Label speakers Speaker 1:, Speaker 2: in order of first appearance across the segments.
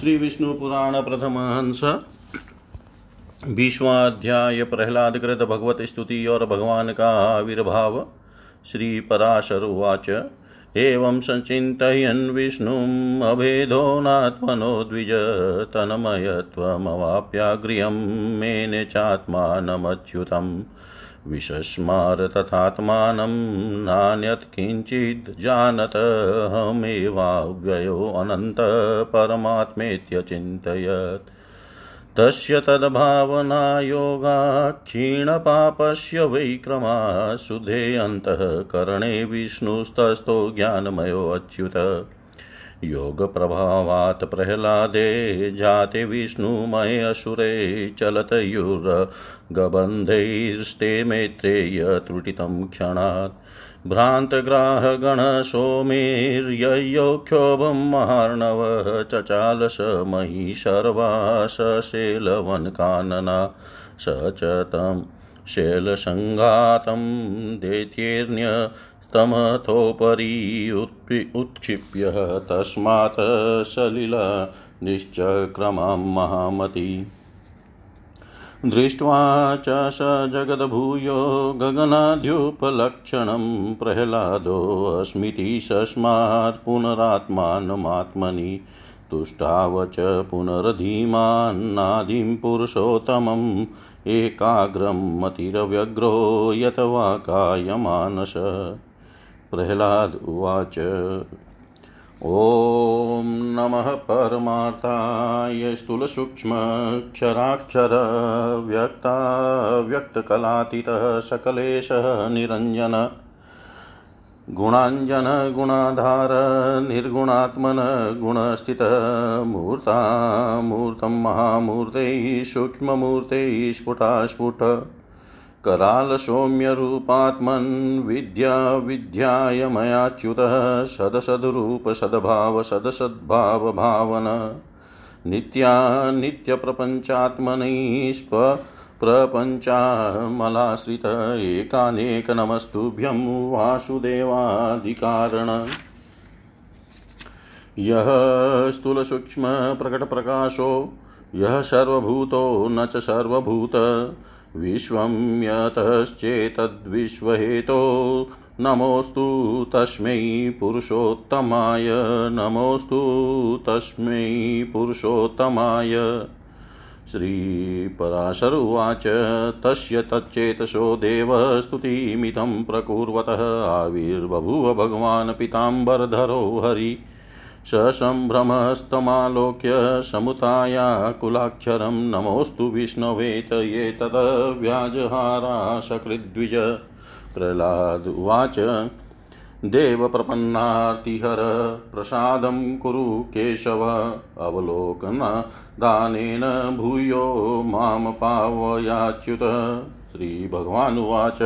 Speaker 1: श्री विष्णु पुराण प्रथम हंस विश्वाध्याय प्रहलाद कृत भगवत स्तुति और भगवान का आविर्भाव। श्री पराशर उवाच एवं सचिन्तयन् विष्णुम् अभेदो नात्मनो द्विज तन्मयत्वमवाप्याग्र्यं मेने चात्मानमच्युतम्। विशस्मार तथात्मानं नान्यत् किञ्चित् जानत अहमेवाव्ययोऽनन्तः परमात्मेत्यचिन्तयत् तस्य तद्भावनायोगाक्षीणपापस्य वैक्रमा सुधे अन्तःकरणे विष्णुस्तस्थो ज्ञानमयोऽच्युत योगप्रभावात् प्रह्लादे जाते विष्णुमये असुरे चलतयुर्गबन्धैस्ते मेत्रेय त्रुटितं क्षणात्। भ्रान्तग्राहगणसोमेर्ययोक्षोभं महार्णव चचाल स मयि सर्वा सशेलवनकानना स च तं शैलसङ्घातं दैत्येर्न्य तमथोपरि उत्क्षिप्य तस्मात् सलिला निश्चक्रमां महामती। दृष्ट्वा च स जगद्भूयो गगनाद्युपलक्षणं प्रह्लादोऽस्मिति सस्मात् पुनरात्मानमात्मनि तुष्टाव च पुनरधीमान्नादिं पुरुषोत्तमम् एकाग्रं मतिरव्यग्रो यत वा कायमानस प्रह्लाद उवाच ॐ नमः परमार्थाय स्थूलसूक्ष्मक्षराक्षर व्यक्ताव्यक्तकलातीतः सकलेशः निरञ्जन, गुणाञ्जन, गुणाधार, निर्गुणात्मन, गुणस्थितः मूर्तामूर्तं महामूर्तैः, सूक्ष्ममूर्तैः, स्फुटास्फुट। करालसौम्यरूपात्मन् विद्या विद्याय मयाच्युतः सदसद्रूप सद्भाव सदसद्भावभावन। नित्या नित्यप्रपञ्चात्मनैस्प प्रपञ्चामलाश्रित एकानेकनमस्तुभ्यं वासुदेवाधिकारण। यः स्थूलसूक्ष्मप्रकटप्रकाशो, यः सर्वभूतो न च सर्वभूत। विश्वं यतश्चेतद्विश्वहेतो। नमोऽस्तु तस्मै पुरुषोत्तमाय। नमोऽस्तु तस्मै पुरुषोत्तमाय। श्रीपराशर उवाच तस्य तच्चेतसो देवस्तुतिमिदं प्रकुर्वतः आविर्बभूव भगवान् पीताम्बरधरो हरि। ससम्भ्रमस्तमालोक्य समुतायाकुलाक्षरं नमोऽस्तु विष्णवे त ये तदव्याजहारा सकृद्विज प्रह्लाद उवाच। देवप्रपन्नार्तिहर, प्रसादं कुरु केशव। अवलोकनदानेन भूयो माँ पावयाच्युत श्रीभगवानुवाच।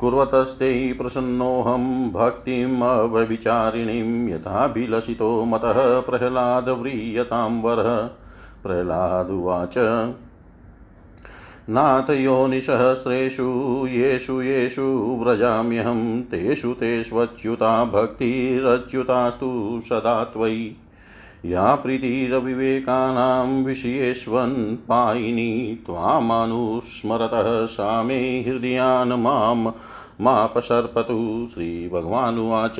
Speaker 1: कुर्वतस्ते प्रसन्नोऽहं भक्तिमव्यभिचारिणीं यथाभिलषितो मतः प्रह्लादव्रीयतां वरः। प्रह्लादुवाच नाथ योनिसहस्रेषु येषु येषु व्रजाम्यहं तेषु तेष्वच्युता भक्तिरच्युतास्तु सदा त्वयि। या प्रीतिरविवेकानां विषयेष्वन् पायिनी त्वामनुस्मरतः सा मे हृदयान् माँ मापसर्पतु श्रीभगवानुवाच।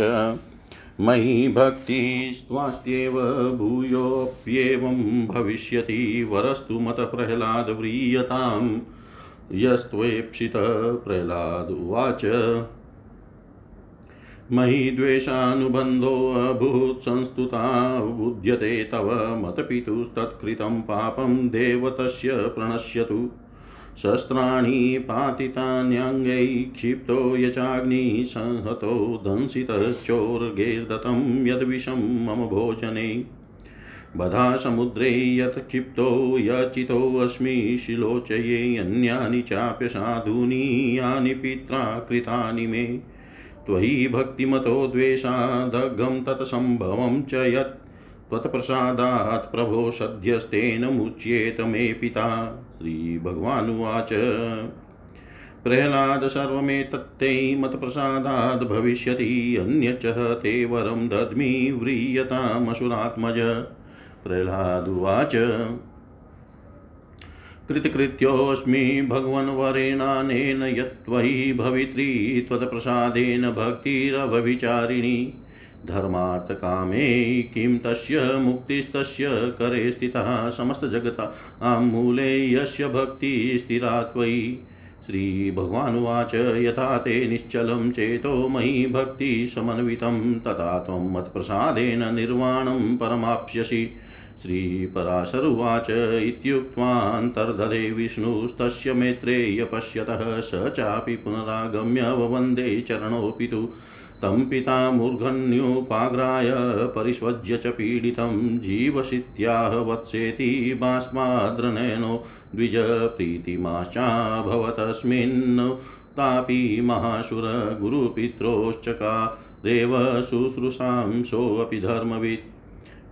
Speaker 1: मयि भक्तिस्त्वास्त्येव भूयोऽप्येवं भविष्यति वरस्तु मतप्रह्लादव्रीयतां यस्त्वेप्सितः प्रह्लाद उवाच। मयि द्वेषानुबन्धोऽभूत् संस्तुता बुध्यते तव मतपितुस्तत्कृतं पापं देवतस्य प्रणश्यतु। शस्त्राणि पातितान्यङ्गैः क्षिप्तो यचाग्निः संहतो दंसितश्चोर्गैर्दत्तं यद्विषं मम भोजने। बधा समुद्रे यत् क्षिप्तो यचितोऽस्मि शिलोचये अन्यानि चाप्यसाधूनि यानि पित्रा कृतानि मे। त्वयि भक्तिमतो द्वेषादघं तत्सम्भवं च यत् त्वत्प्रसादात् प्रभो सद्यस्तेन मुच्येत मे पिता। श्रीभगवानुवाच। प्रह्लाद सर्वमेतत्ते मत्प्रसादाद् भविष्यति, अन्यच्च ते वरं दद्मि व्रीयतामसुरात्मज प्रह्लादुवाच कृतकृत्योऽस्मि भगवन्वरेणानेन यत्त्वयि भवित्री त्वत्प्रसादेन भक्तिरभविचारिणी धर्मार्थकामे किं तस्य, मुक्तिस्तस्य, करे स्थितः समस्तजगतां मूले यस्य भक्तिः स्थिरा त्वयि। श्रीभगवानुवाच यथा ते निश्चलं चेतो मयि भक्तिसमन्वितं तथा त्वं मत्प्रसादेन निर्वाणं परमाप्स्यसि। श्रीपराशरुवाच इत्युक्त्वान्तर्दधे विष्णुस्तस्य मेत्रेय पश्यतः स चापि पुनरागम्य वंदे चरणोऽपि तु तं पिता मूर्धन्युपाग्राय परिष्वज्य च पीडितं जीवशित्याह वत्सेति बाष्माद्रनयनो द्विजप्रीतिमाश्चाभवतस्मिन्। तापि महाशुरगुरुपित्रोश्चकारेव शुश्रूषां सोऽपि धर्मवित्।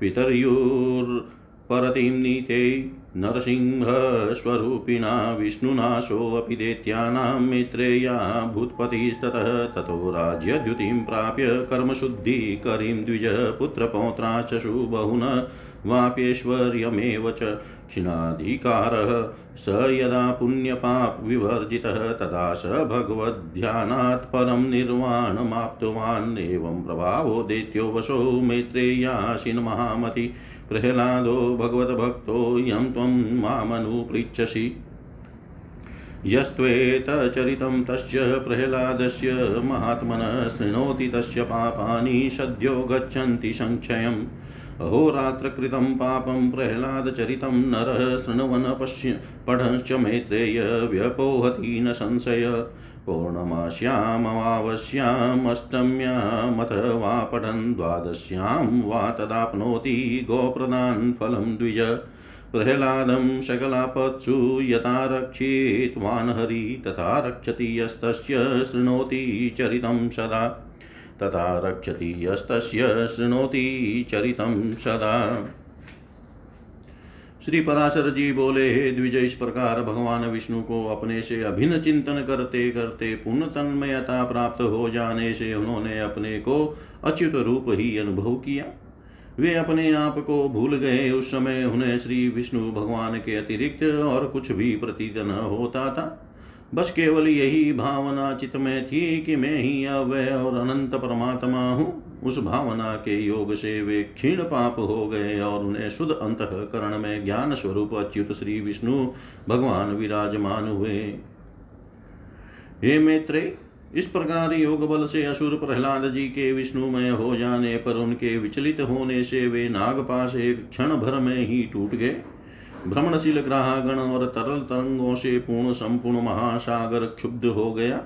Speaker 1: पितर्युर्परतिं नीते नरसिंहस्वरूपिणा विष्णुनाशोऽपि दैत्यानां मित्रेया भूत्पतिस्ततः ततो राज्यद्युतिं प्राप्य कर्मशुद्धिकरीं द्विजपुत्रपौत्रा चषु बहुन वाप्यैश्वर्यमेव च क्षीणाधिकारः स यदा पुण्यपापविवर्जितः तदा स भगवद्ध्यानात् परं निर्वाणमाप्तवान् एवं प्रभावो दैत्यो वशो मैत्रेयाशिन महामति प्रह्लादो भगवद्भक्तो यं त्वं मामनुपृच्छसि। यस्त्वेतचरितं तस्य प्रह्लादस्य महात्मनः शृणोति तस्य पापानि सद्यो गच्छन्ति संक्षयम् अहोरात्रकृतं पापं प्रह्लादचरितं नरः शृण्वन् पश्य पठश्च मैत्रेय व्यपोहति न संशय। पौर्णमास्याममावस्यामष्टम्यामथ वा पठन् द्वादश्यां वा तदाप्नोति गोप्रदान् फलं द्विज। प्रह्लादं सकलापत्सु यथा रक्षितवान् हरि तथा रक्षति यस्तस्य शृणोति चरितं सदा। तथा रक्षति यस्तस्य शृणोति चरितं सदा। श्री पराशर जी बोले, हे द्विज, इस प्रकार भगवान विष्णु को अपने से अभिन्न चिंतन करते करते पूर्ण तन्मयता प्राप्त हो जाने से उन्होंने अपने को अच्युत रूप ही अनुभव किया। वे अपने आप को भूल गए। उस समय उन्हें श्री विष्णु भगवान के अतिरिक्त और कुछ भी प्रतीत न होता था। बस केवल यही भावना चित्त में थी कि मैं ही अव्यय और अनंत परमात्मा हूँ। उस भावना के योग से वे क्षीण पाप हो गए और उन्हें शुद्ध अंत करण में ज्ञान स्वरूप अच्युत श्री विष्णु भगवान विराजमान हुए। हे मैत्रे, इस प्रकार योग बल से असुर प्रहलाद जी के विष्णुमय हो जाने पर उनके विचलित होने से वे नागपाश एक क्षण भर में ही टूट गए। भ्रमणशील ग्राहगण और तरल तरंगों से पूर्ण संपूर्ण महासागर क्षुब्ध हो गया।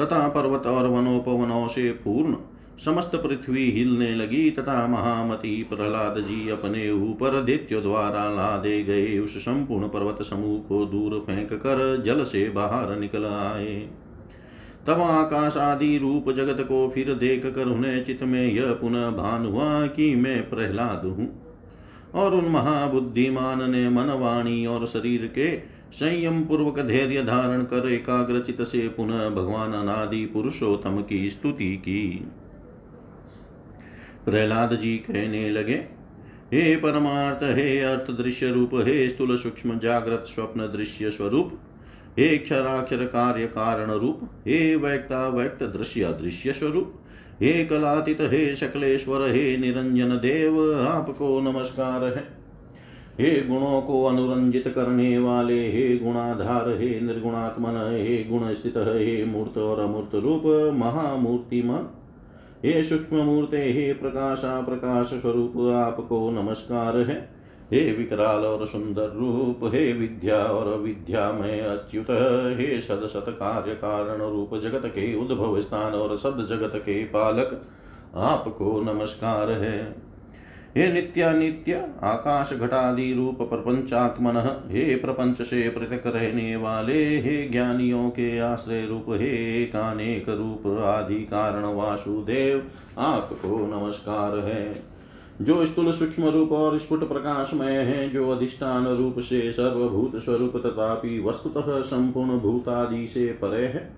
Speaker 1: तथा पर्वत और वनोपवनों से पूर्ण समस्त पृथ्वी हिलने लगी। तथा महामती प्रहलाद जी अपने ऊपर दैत्य द्वारा लादे गए। उस संपूर्ण पर्वत समूह को दूर फेंक कर जल से बाहर निकल आए। तब आकाश आदि रूप जगत को फिर देख कर उन्हें चित्त में यह पुनः भान हुआ कि मैं प्रहलाद हूँ। और उन महाबुद्धिमान ने मन वाणी और शरीर के संयम पूर्वक धैर्य धारण कर एकाग्रचित से पुनः भगवान अनादि पुरुषोत्तम की स्तुति की। प्रहलाद जी कहने लगे, हे परमार्थ, हे अर्थ दृश्य रूप, हे स्थूल सूक्ष्म जागृत स्वप्न दृश्य स्वरूप, हे क्षराक्षर कार्य कारण रूप, हे वैक्ता वैक्त दृश्य दृश्य स्वरूप हे कलातीत, हे शकलेश्वर, हे निरंजन देव, आपको नमस्कार है। हे गुणों को अनुरंजित करने वाले, हे गुणाधार, हे निर्गुणात्मन, हे गुण स्थित हे मूर्त और अमूर्त रूप, महामूर्तिमान। हे सूक्ष्म मूर्ते, हे प्रकाशा प्रकाश स्वरूप, आपको नमस्कार है। हे विकराल और सुंदर रूप, हे विद्या और विद्या में अच्युत, हे सद सत कार्य कारण रूप जगत के उद्भव स्थान और सद जगत के पालक, आपको नमस्कार है। हे नित्यानित्य आकाश घटादि रूप प्रपंचात्मन, हे प्रपंच से पृथक रहने वाले, हे ज्ञानियों के आश्रय रूप, हे एकानेक रूप आदि कारण वासुदेव आपको नमस्कार है। जो स्थूल सूक्ष्म रूप और स्फुट प्रकाशमय है, जो अधिष्ठान रूप से सर्वभूत स्वरूप तथापि वस्तुतः संपूर्ण भूतादि से परे है।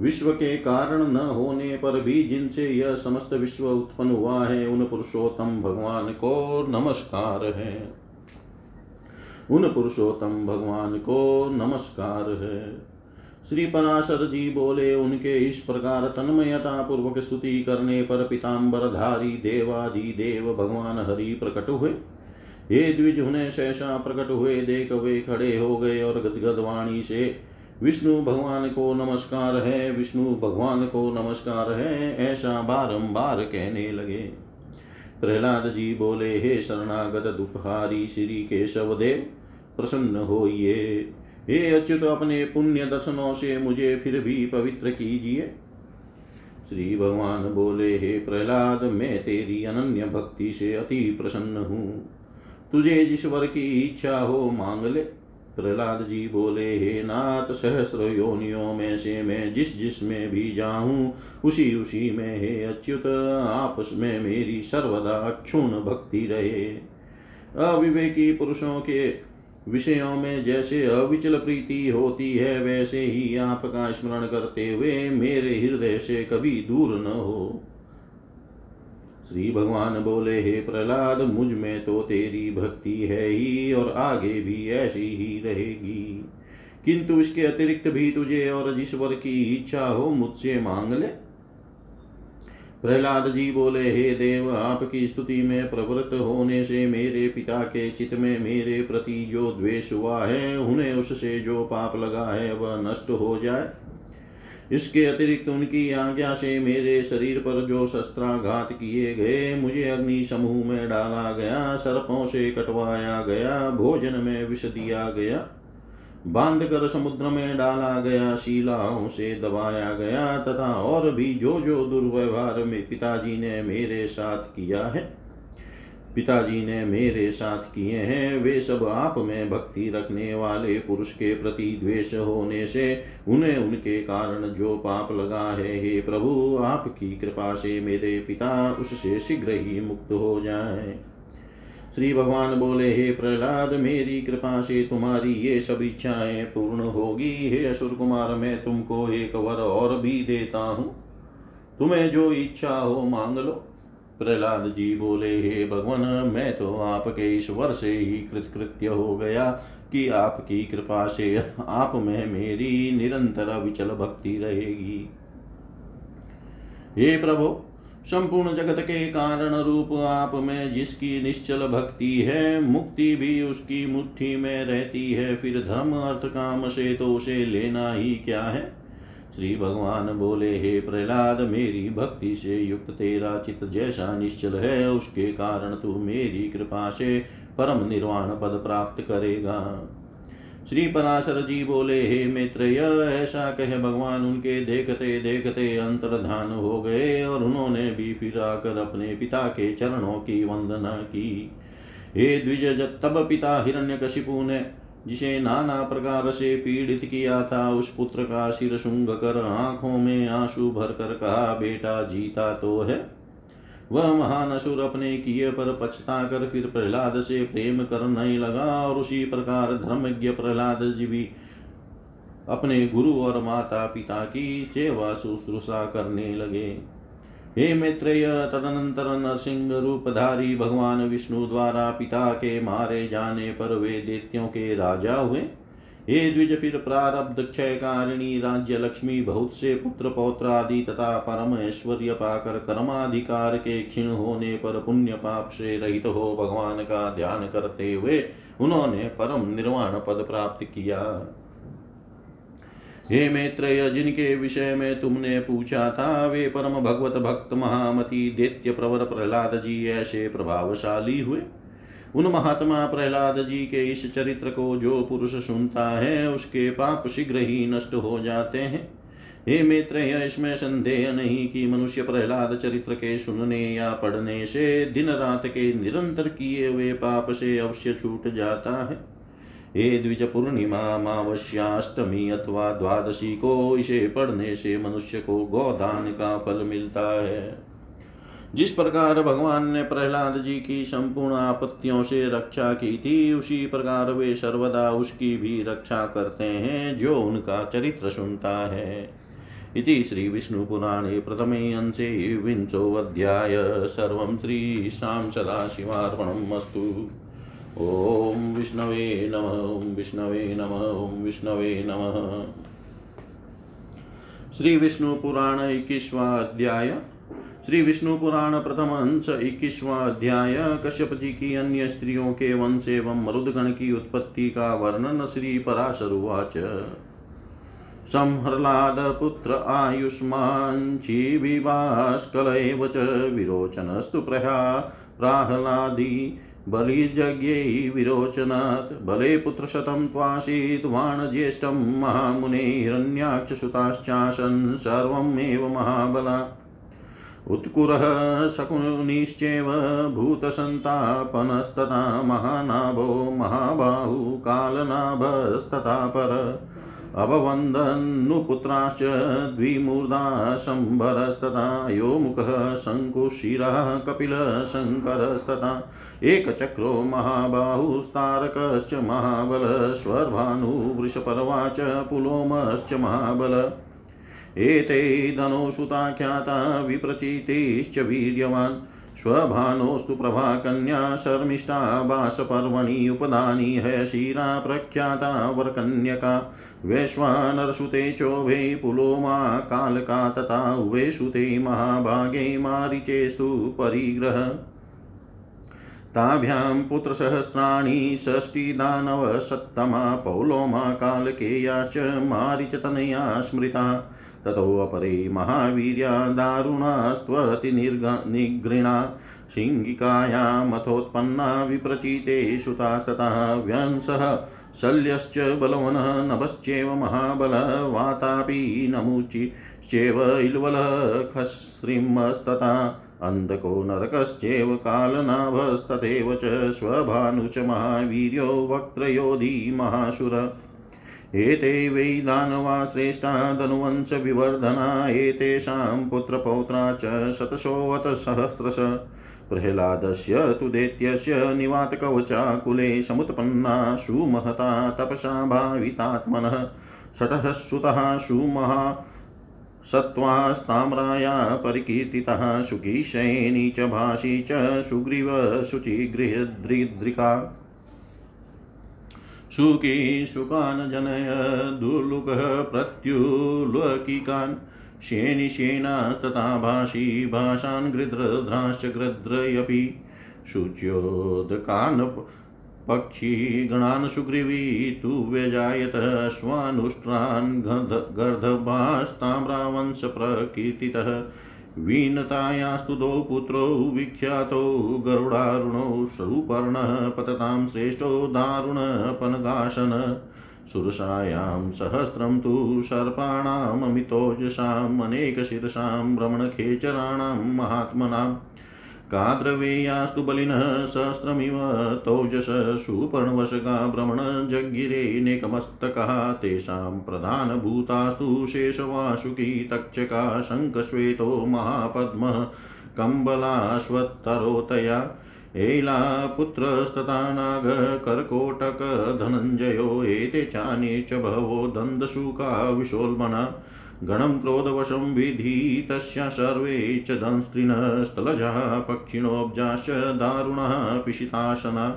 Speaker 1: विश्व के कारण न होने पर भी जिनसे यह समस्त विश्व उत्पन्न हुआ है, उन पुरुषोत्तम भगवान को नमस्कार है। उन पुरुषोत्तम भगवान को नमस्कार है। श्री पराशर जी बोले, उनके इस प्रकार तन्मयता पूर्वक स्तुति करने पर पिताम्बर धारी देवादि देव भगवान हरि प्रकट हुए। हे द्विज, उन्हें सहसा प्रकट हुए, देख वे खड़े हो गए और गदगद वाणी से, विष्णु भगवान को नमस्कार है, विष्णु भगवान को नमस्कार है, ऐसा बारंबार कहने लगे। प्रहलाद जी बोले, हे शरणागत दुखहारी श्री केशव देव प्रसन्न होइए। हे अच्युत, अपने पुण्य दर्शनों से मुझे फिर भी पवित्र कीजिए। श्री भगवान बोले, हे प्रहलाद, मैं तेरी अनन्य भक्ति से अति प्रसन्न हूँ। तुझे जिस वर की इच्छा हो, मांग ले। प्रहलाद जी बोले, हे नाथ, सहस्र योनियों में से मैं जिस जिस में भी जाऊँ, उसी उसी में, हे अच्युत, आपस में मेरी सर्वदा अक्षुण भक्ति रहे। अविवेकी पुरुषों के विषयों में जैसे अविचल प्रीति होती है, वैसे ही आपका स्मरण करते हुए मेरे हृदय से कभी दूर न हो। श्री भगवान बोले, हे प्रहलाद, मुझमें तो तेरी भक्ति है ही और आगे भी ऐसी ही रहेगी। किंतु इसके अतिरिक्त भी तुझे और जिस वर की इच्छा हो, मुझसे मांग ले। प्रहलाद जी बोले, हे देव, आपकी स्तुति में प्रवृत्त होने से मेरे पिता के चित्त में मेरे प्रति जो द्वेष हुआ है, उन्हें उससे जो पाप लगा है, वह नष्ट हो जाए। इसके अतिरिक्त उनकी आज्ञा से मेरे शरीर पर जो शस्त्राघात किए गए, मुझे अग्नि समूह में डाला गया, सर्पों से कटवाया गया, भोजन में विष दिया गया। बाँध कर समुद्र में डाला गया, शिलाओं से दबाया गया तथा और भी जो जो दुर्व्यवहार में पिताजी ने मेरे साथ किया है, पिताजी ने मेरे साथ किए हैं, वे सब आप में भक्ति रखने वाले पुरुष के प्रति द्वेष होने से उन्हें उनके कारण जो पाप लगा है, हे प्रभु, आपकी कृपा से मेरे पिता उससे शीघ्र ही मुक्त हो जाए। श्री भगवान बोले, हे प्रहलाद, मेरी कृपा से तुम्हारी ये सब इच्छाएँ पूर्ण होगी। हे असुर कुमार, मैं तुमको एक वर और भी देता हूँ। तुम्हें जो इच्छा हो मांग लो। प्रहलाद जी बोले, हे भगवान, मैं तो आपके इस वर से ही कृतकृत्य हो गया कि आपकी कृपा से आप में मेरी निरंतर विचल भक्ति रहेगी। हे प्रभु संपूर्ण जगत के कारण रूप आप में जिसकी निश्चल भक्ति है, मुक्ति भी उसकी मुट्ठी में रहती है। फिर धर्म, अर्थ, काम से तो उसे लेना ही क्या है? श्री भगवान बोले, हे प्रहलाद, मेरी भक्ति से युक्त तेरा चित जैसा निश्चल है, उसके कारण तू मेरी कृपा से परम निर्वाण पद प्राप्त करेगा। श्री पराशर जी बोले हे मित्र ऐसा कह भगवान, उनके देखते देखते अंतर्धान हो गए और उन्होंने भी फिर आकर अपने पिता के चरणों की वंदना की। हे द्विज तब पिता हिरण्यकशिपु ने, जिसे नाना प्रकार से पीड़ित किया था, उस पुत्र का सिर शुंग कर आँखों में आँसू भर कर कहा, बेटा, जीता तो है। वह महान असुर अपने किए पर पछता कर फिर प्रहलाद से प्रेम करने लगा और उसी प्रकार धर्मज्ञ प्रहलाद जी भी अपने गुरु और माता पिता की सेवा शुश्रूषा करने लगे। हे मित्रेय, तदनंतर नरसिंह रूपधारी भगवान विष्णु द्वारा पिता के मारे जाने पर वे दैत्यों के राजा हुए। हे द्विज फिर प्रारब्ध क्षयकारिणी राज्य लक्ष्मी, बहुत से पुत्र पौत्र आदि तथा परम ऐश्वर्य पाकर कर्माधिकार के क्षीण होने पर पुण्य पाप से रहित हो भगवान का ध्यान करते हुए उन्होंने परम निर्वाण पद प्राप्त किया। हे मैत्रेय, जिनके विषय में तुमने पूछा था, वे परम भगवत भक्त महामति दैत्य प्रवर प्रहलाद जी ऐसे प्रभावशाली हुए। उन महात्मा प्रहलाद जी के इस चरित्र को जो पुरुष सुनता है, उसके पाप शीघ्र ही नष्ट हो जाते हैं। हे मित्र इसमें संदेह नहीं कि मनुष्य प्रहलाद चरित्र के सुनने या पढ़ने से दिन रात के निरंतर किए हुए पाप से अवश्य छूट जाता है। हे द्विज पूर्णिमा अमावस्याष्टमी अथवा द्वादशी को इसे पढ़ने से मनुष्य को गोदान का फल मिलता है। जिस प्रकार भगवान ने प्रहलाद जी की संपूर्ण आपत्तियों से रक्षा की थी, उसी प्रकार वे सर्वदा उसकी भी रक्षा करते हैं, जो उनका चरित्र सुनता है। इति श्रीविष्णुपुराणे प्रथमे अंशे विंशोऽध्याय। सर्वं श्रीशां सदाशिवार्पणम् अस्तु। ॐ विष्णवे नम, ॐ विष्णवे नम, ॐ विष्णवे नमः। श्री विष्णु पुराण इक्कीसवा अध्याय। श्री विष्णु पुराण प्रथम अंश इक्कीसवा अध्याय कश्यप जी की अन्य स्त्रियों के वंश एवं मरुदगण की उत्पत्ति का वर्णन श्री पराशरुवाच जीविवास्कल एव च विरोचनस्तु प्रहा प्राह्लादी बलिजज्ञै विरोचनात् बले पुत्रशतं त्वासीत् वाणज्येष्ठं महामुने हिरण्याक्षसुताश्चासन् सर्वमेव महाबला। उत्कुरः शकुनिश्चैव भूतसन्तापनस्तथा महानाभो, महाबाहु कालनाभस्तथा पर अभवन्दन्नुपुत्राश्च द्विमूर्धा शम्भरस्तथा यो मुखः शङ्कुशिरः, कपिलशङ्करस्तथा, एकचक्रो महाबाहुस्तारकश्च महाबलस्वर्भानुवृषपर्वा च पुलोमश्च महाबल। एते धनुसुताख्याता विप्रचितिश्च वीर्यवान्। स्वभानोस्तु प्रभाकन्या, शर्मिष्ठा वासपर्वणि उपदानी हयशिरा प्रख्याता, वरकन्यका। वैश्वानरसुते चोभे, पुलोमा, कालका तथा उभे महाभागे, मारिचेस्तु, परिग्रह। ताभ्यां पुत्रसहस्राणि षष्टिदानवसत्तमा पौलोमा, कालकेयाश्च, मारिचतनया, स्मृता। ततोऽपरे महावीर्या दारुणास्त्वति निगृणा शिङ्गिकायामथोत्पन्ना विप्रचिते सुतास्तथा व्यंसः, शल्यश्च बलवनः, नभश्चैव महाबलवातापि नमुचिश्चैव इल्वलः खस्रिमस्तथा अन्धको नरकश्चैव, कालनाभस्तथैव च स्वभानु च महावीर्यो वक्त्रयोधी महासुर एते वै दानवा श्रेष्ठा धनुवंशविवर्धना एतेषां पुत्रपौत्रा च शतशोऽवतसहस्रश प्रह्लादस्य तु दैत्यस्य निवातकवचाकुले समुत्पन्ना सुमहता तपसा भावितात्मनः। शतः सुतः सुमहा सत्त्वास्ताम्राया परिकीर्तितः सुखीशयनी च भाषी च सुग्रीव शुकी शुकान् जनय दुर्लुकः प्रत्युल्वकिकान्। शेनिशेनास्तथा भाषी भाषान् गृध्रध्राश्च गृध्रयपि। शुच्योदकान् पक्षिगणान् सुग्रीवी तु व्यजायत स्वानुष्ट्रान् गर्धभास्ताम्रावंशप्रकीर्तितः वीनतायास्तु द्वौ पुत्रौ विख्यातौ गरुडारुणौ सुपर्णः पततां श्रेष्ठो दारुणपनगाशन सुरसायां सहस्रं तु सर्पाणाममितोजसाम्, अनेकशिरसां भ्रमणखेचराणां महात्मनाम्। काद्रवेयास्तु बलिनः सहस्रमिव तौजस सुपर्णवशका भ्रमणजगिरेनेकमस्तकः तेषां प्रधानभूतास्तु शेषवासुकी तक्षका शङ्खश्वेतो महापद्मः कम्बलाश्वत्तरोतया एला पुत्रस्तथा नागकर्कोटकधनञ्जयो एते चान्ये च बहवो दन्दशुका विशोल्मना गणं क्रोधवशं विधि तस्या सर्वे च दंस्त्रिणस्तलजः पक्षिणोऽब्जाश्च दारुणः पिशिताशना।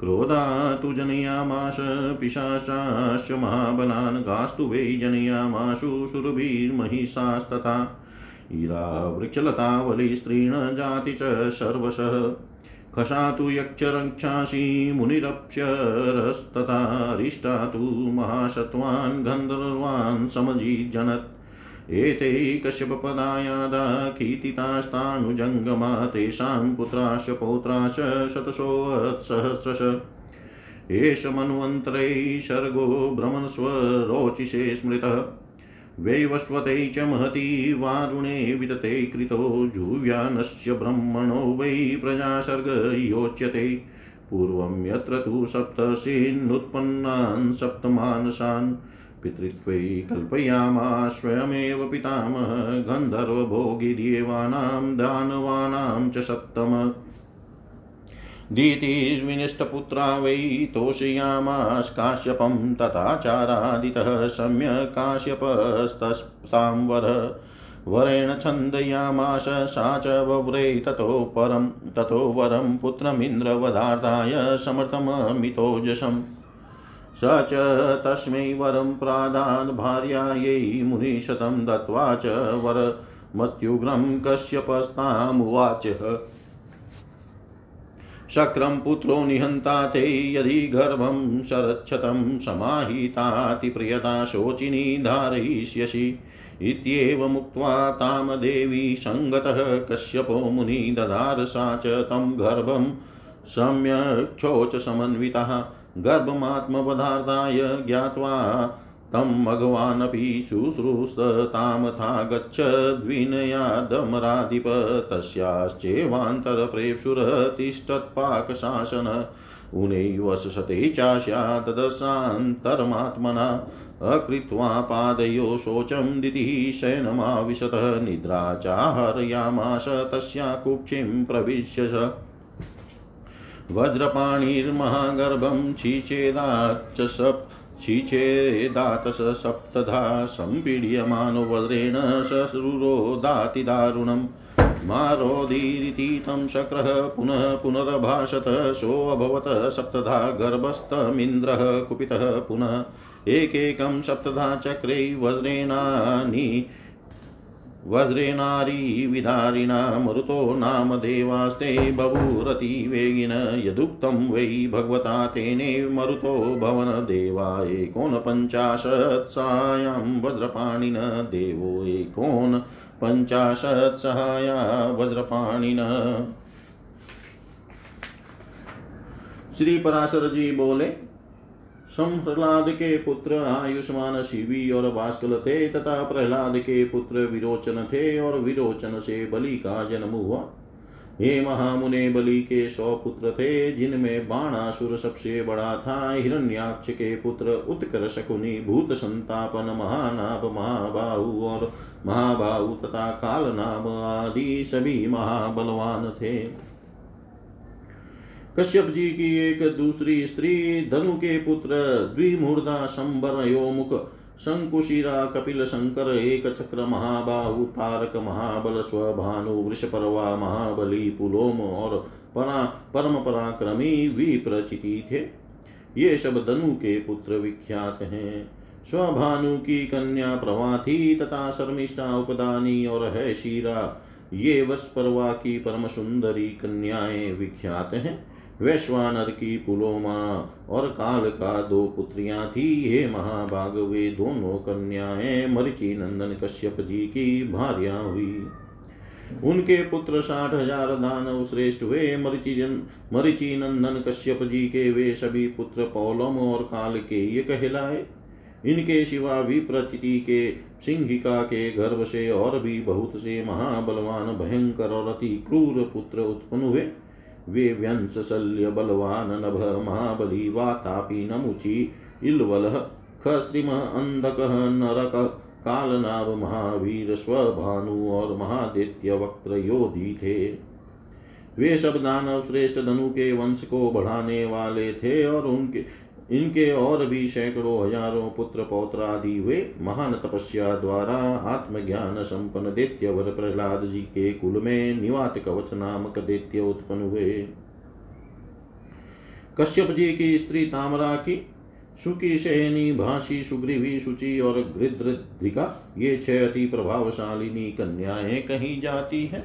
Speaker 1: क्रोधा तु जनयामाश पिशाचाश्च महाबलान् गास्तु वै जनयामाशु सुरभिर्महिषास्तथा। ईरा वृक्षलतावलिस्त्रीण जाति च सर्वशः। खशातु यक्षरक्षांसि मुनिरप्स्यरस्तथा रिष्टा तु महासत्त्वान् गन्धर्वान् समजीजनत्। एते कश्यपपदायादा कीर्तितास्तानुजङ्गमा तेषां पुत्राश्च पौत्राश्च शतशोत्सहस्रश। एष मन्वन्तरै सर्गो भ्रमणस्वरोचिषे स्मृतः। वैवस्वते च महती वारुणे विदते कृतो जुव्यानश्च ब्रह्मणो वै प्रजासर्ग योच्यते। पूर्वं यत्र तु सप्तर्षीन्नुत्पन्नान् सप्तमानसान्। पितृत्वे कल्पयामास स्वयमेव पितामह गन्धर्वभोगिदेवानां दानवानां च सप्तम। दीतिर्विनिष्टपुत्रा वै तोषयामास काश्यपं तथाचारादितः सम्यक् काश्यपस्तस्तां वर। वरेण छन्दयामाश सा च वव्रे ततो परं ततो वरं पुत्रमिन्द्रवधार्थाय समर्थममितोजसम्। स च तस्मै वरं प्रादान् भार्यायै मुनिशतं दत्त्वा च वरमत्युग्रं कश्यपस्तामुवाच शक्रं पुत्रो निहन्ता ते यदि गर्भं शरच्छतं समाहितातिप्रियता शोचिनी धारयिष्यसि। इत्येवमुक्त्वा तां देवी सङ्गतः कश्यपो मुनि ददार सा च तं गर्भं सम्यक् समन्वितः गर्भमात्मपदार्थाय ज्ञात्वा तं भगवानपि शुश्रूषतामथा गच्छद्विनयादमराधिप तस्याश्चैवान्तरप्रेप्सुरतिष्ठत्पाकशासन। उनैवशते चास्या तदशान्तरमात्मना अकृत्वा पादयो शोचं दितिः शयनमाविशतः निद्रा चाहरयामास तस्या कुक्षिं प्रविश्य वज्रपाणिर्महागर्भं क्षिचेदाच्च सप् क्षिचेदात स सप्तधा सम्पीड्यमानो वज्रेण शश्रुरोदातिदारुणम् मारोदीरिति तं शक्रः पुनः पुनरभाषत सोऽभवत् सप्तधा गर्भस्थमिन्द्रः कुपितः पुनः एकैकं सप्तधा चक्रे वज्रेणारी विधारिणा मरुतो नाम देवास्ते बभूरतिवेगिन यदुक्तं वै भगवता तेनैव मरुतो भवन देवा एकोनपञ्चाशत्सायां वज्रपाणिन देवो एकोनपञ्चाशत्सहाया वज्रपाणिन। श्री पराशर जी बोले प्रहलाद के पुत्र आयुष्मान शिवी और भास्कर थे, तथा प्रहलाद के पुत्र विरोचन थे और विरोचन से बलि का जन्म हुआ। हे महामुने बलि के सौ पुत्र थे, जिनमें बाणासुर सबसे बड़ा था। हिरण्याक्ष के पुत्र उत्कर शकुनी, भूत संतापन, महानाभ, महाबाहु और महाबाहु तथा कालनाभ आदि सभी महाबलवान थे। कश्यप जी की एक दूसरी स्त्री, धनु के पुत्र, द्विमूर्धा संबर योमुख, शंकुशिरा, कपिल शंकर एक चक्र महाबाहु, तारक, महाबल, स्वभानु, वृषपर्वा, महाबली, पुलोम और परा, परम पराक्रमी विप्रचिति थे। ये सब धनु के पुत्र विख्यात हैं। स्वभानु की कन्या प्रभा थी तथा शर्मिष्ठा, उपदानी और है शीरा। ये वस्पर्वा की परम सुंदरी कन्याएँ विख्यात हैं। वैश्वानर की पुलोमा और काल का दो पुत्रियाँ थी। हे महाभाग वे दोनों कन्याएँ मरिचि नंदन कश्यप जी की भार्या हुई। उनके पुत्र साठ हज़ार दानव श्रेष्ठ हुए। मरिचि नंदन कश्यप जी के वे सभी पुत्र पौलम और काल के ये कहलाए। इनके सिवा विप्रचिति के, सिंहिका के गर्भ से और भी बहुत से महाबलवान, भयंकर और अति क्रूर पुत्र उत्पन्न हुए। वे व्यंश शल्य बलवान नभ महाबली वातापी नमुचि इल्वलः खस्त्रिम अंधक नरक कालनाभ महावीर स्वभानु और महादित्य वक्त्र योधी थे वे सब दानव श्रेष्ठ धनु के वंश को बढ़ाने वाले थे और उनके इनके और भी सैकड़ों हज़ारों पुत्र पौत्र आदि हुए महान तपस्या द्वारा आत्मज्ञान संपन्न दैत्यवर प्रहलाद जी के कुल में निवात कवच नामक दैत्य उत्पन्न हुए। कश्यप जी की स्त्री तामरा की सुखी शयनी भाषी सुग्रीवी, सुचि और गृद्रिका ये छह अति प्रभावशालिनी कन्याएँ कही जाती है।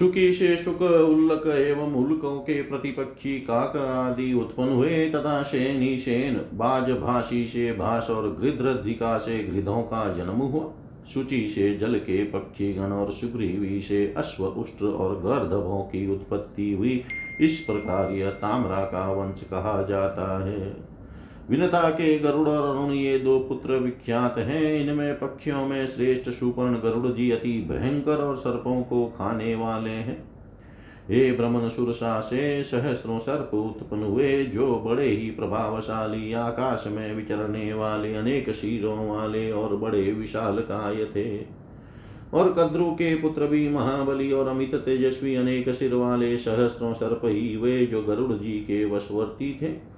Speaker 1: सुखी से सुख उल्लक एवं उल्कों के प्रतिपक्षी काक आदि उत्पन्न हुए, तथा शेनी शेन, बाज भाषी से भाष और गृध्रिका से गृधों का जन्म हुआ। शुचि से जल के पक्षी गण और सुग्रीवी से अश्व, उष्ट्र और गर्धभों की उत्पत्ति हुई। इस प्रकार यह ताम्रा का वंश कहा जाता है। विनता के गरुड़ और अरुण ये दो पुत्र विख्यात हैं। इनमें पक्षियों में श्रेष्ठ सुपर्ण गरुड़ जी अति भयंकर और सर्पों को खाने वाले हैं। हे ब्रह्मन सुरसा से सहस्रों सर्प उत्पन्न हुए, जो बड़े ही प्रभावशाली, आकाश में विचरने वाले, अनेक शीरों वाले और बड़े विशाल काय थे। और कद्रु के पुत्र भी महाबली और अमित तेजस्वी, अनेक सिर वाले सहस्रों सर्प ही वे, जो गरुड़ जी के वशवर्ती थे।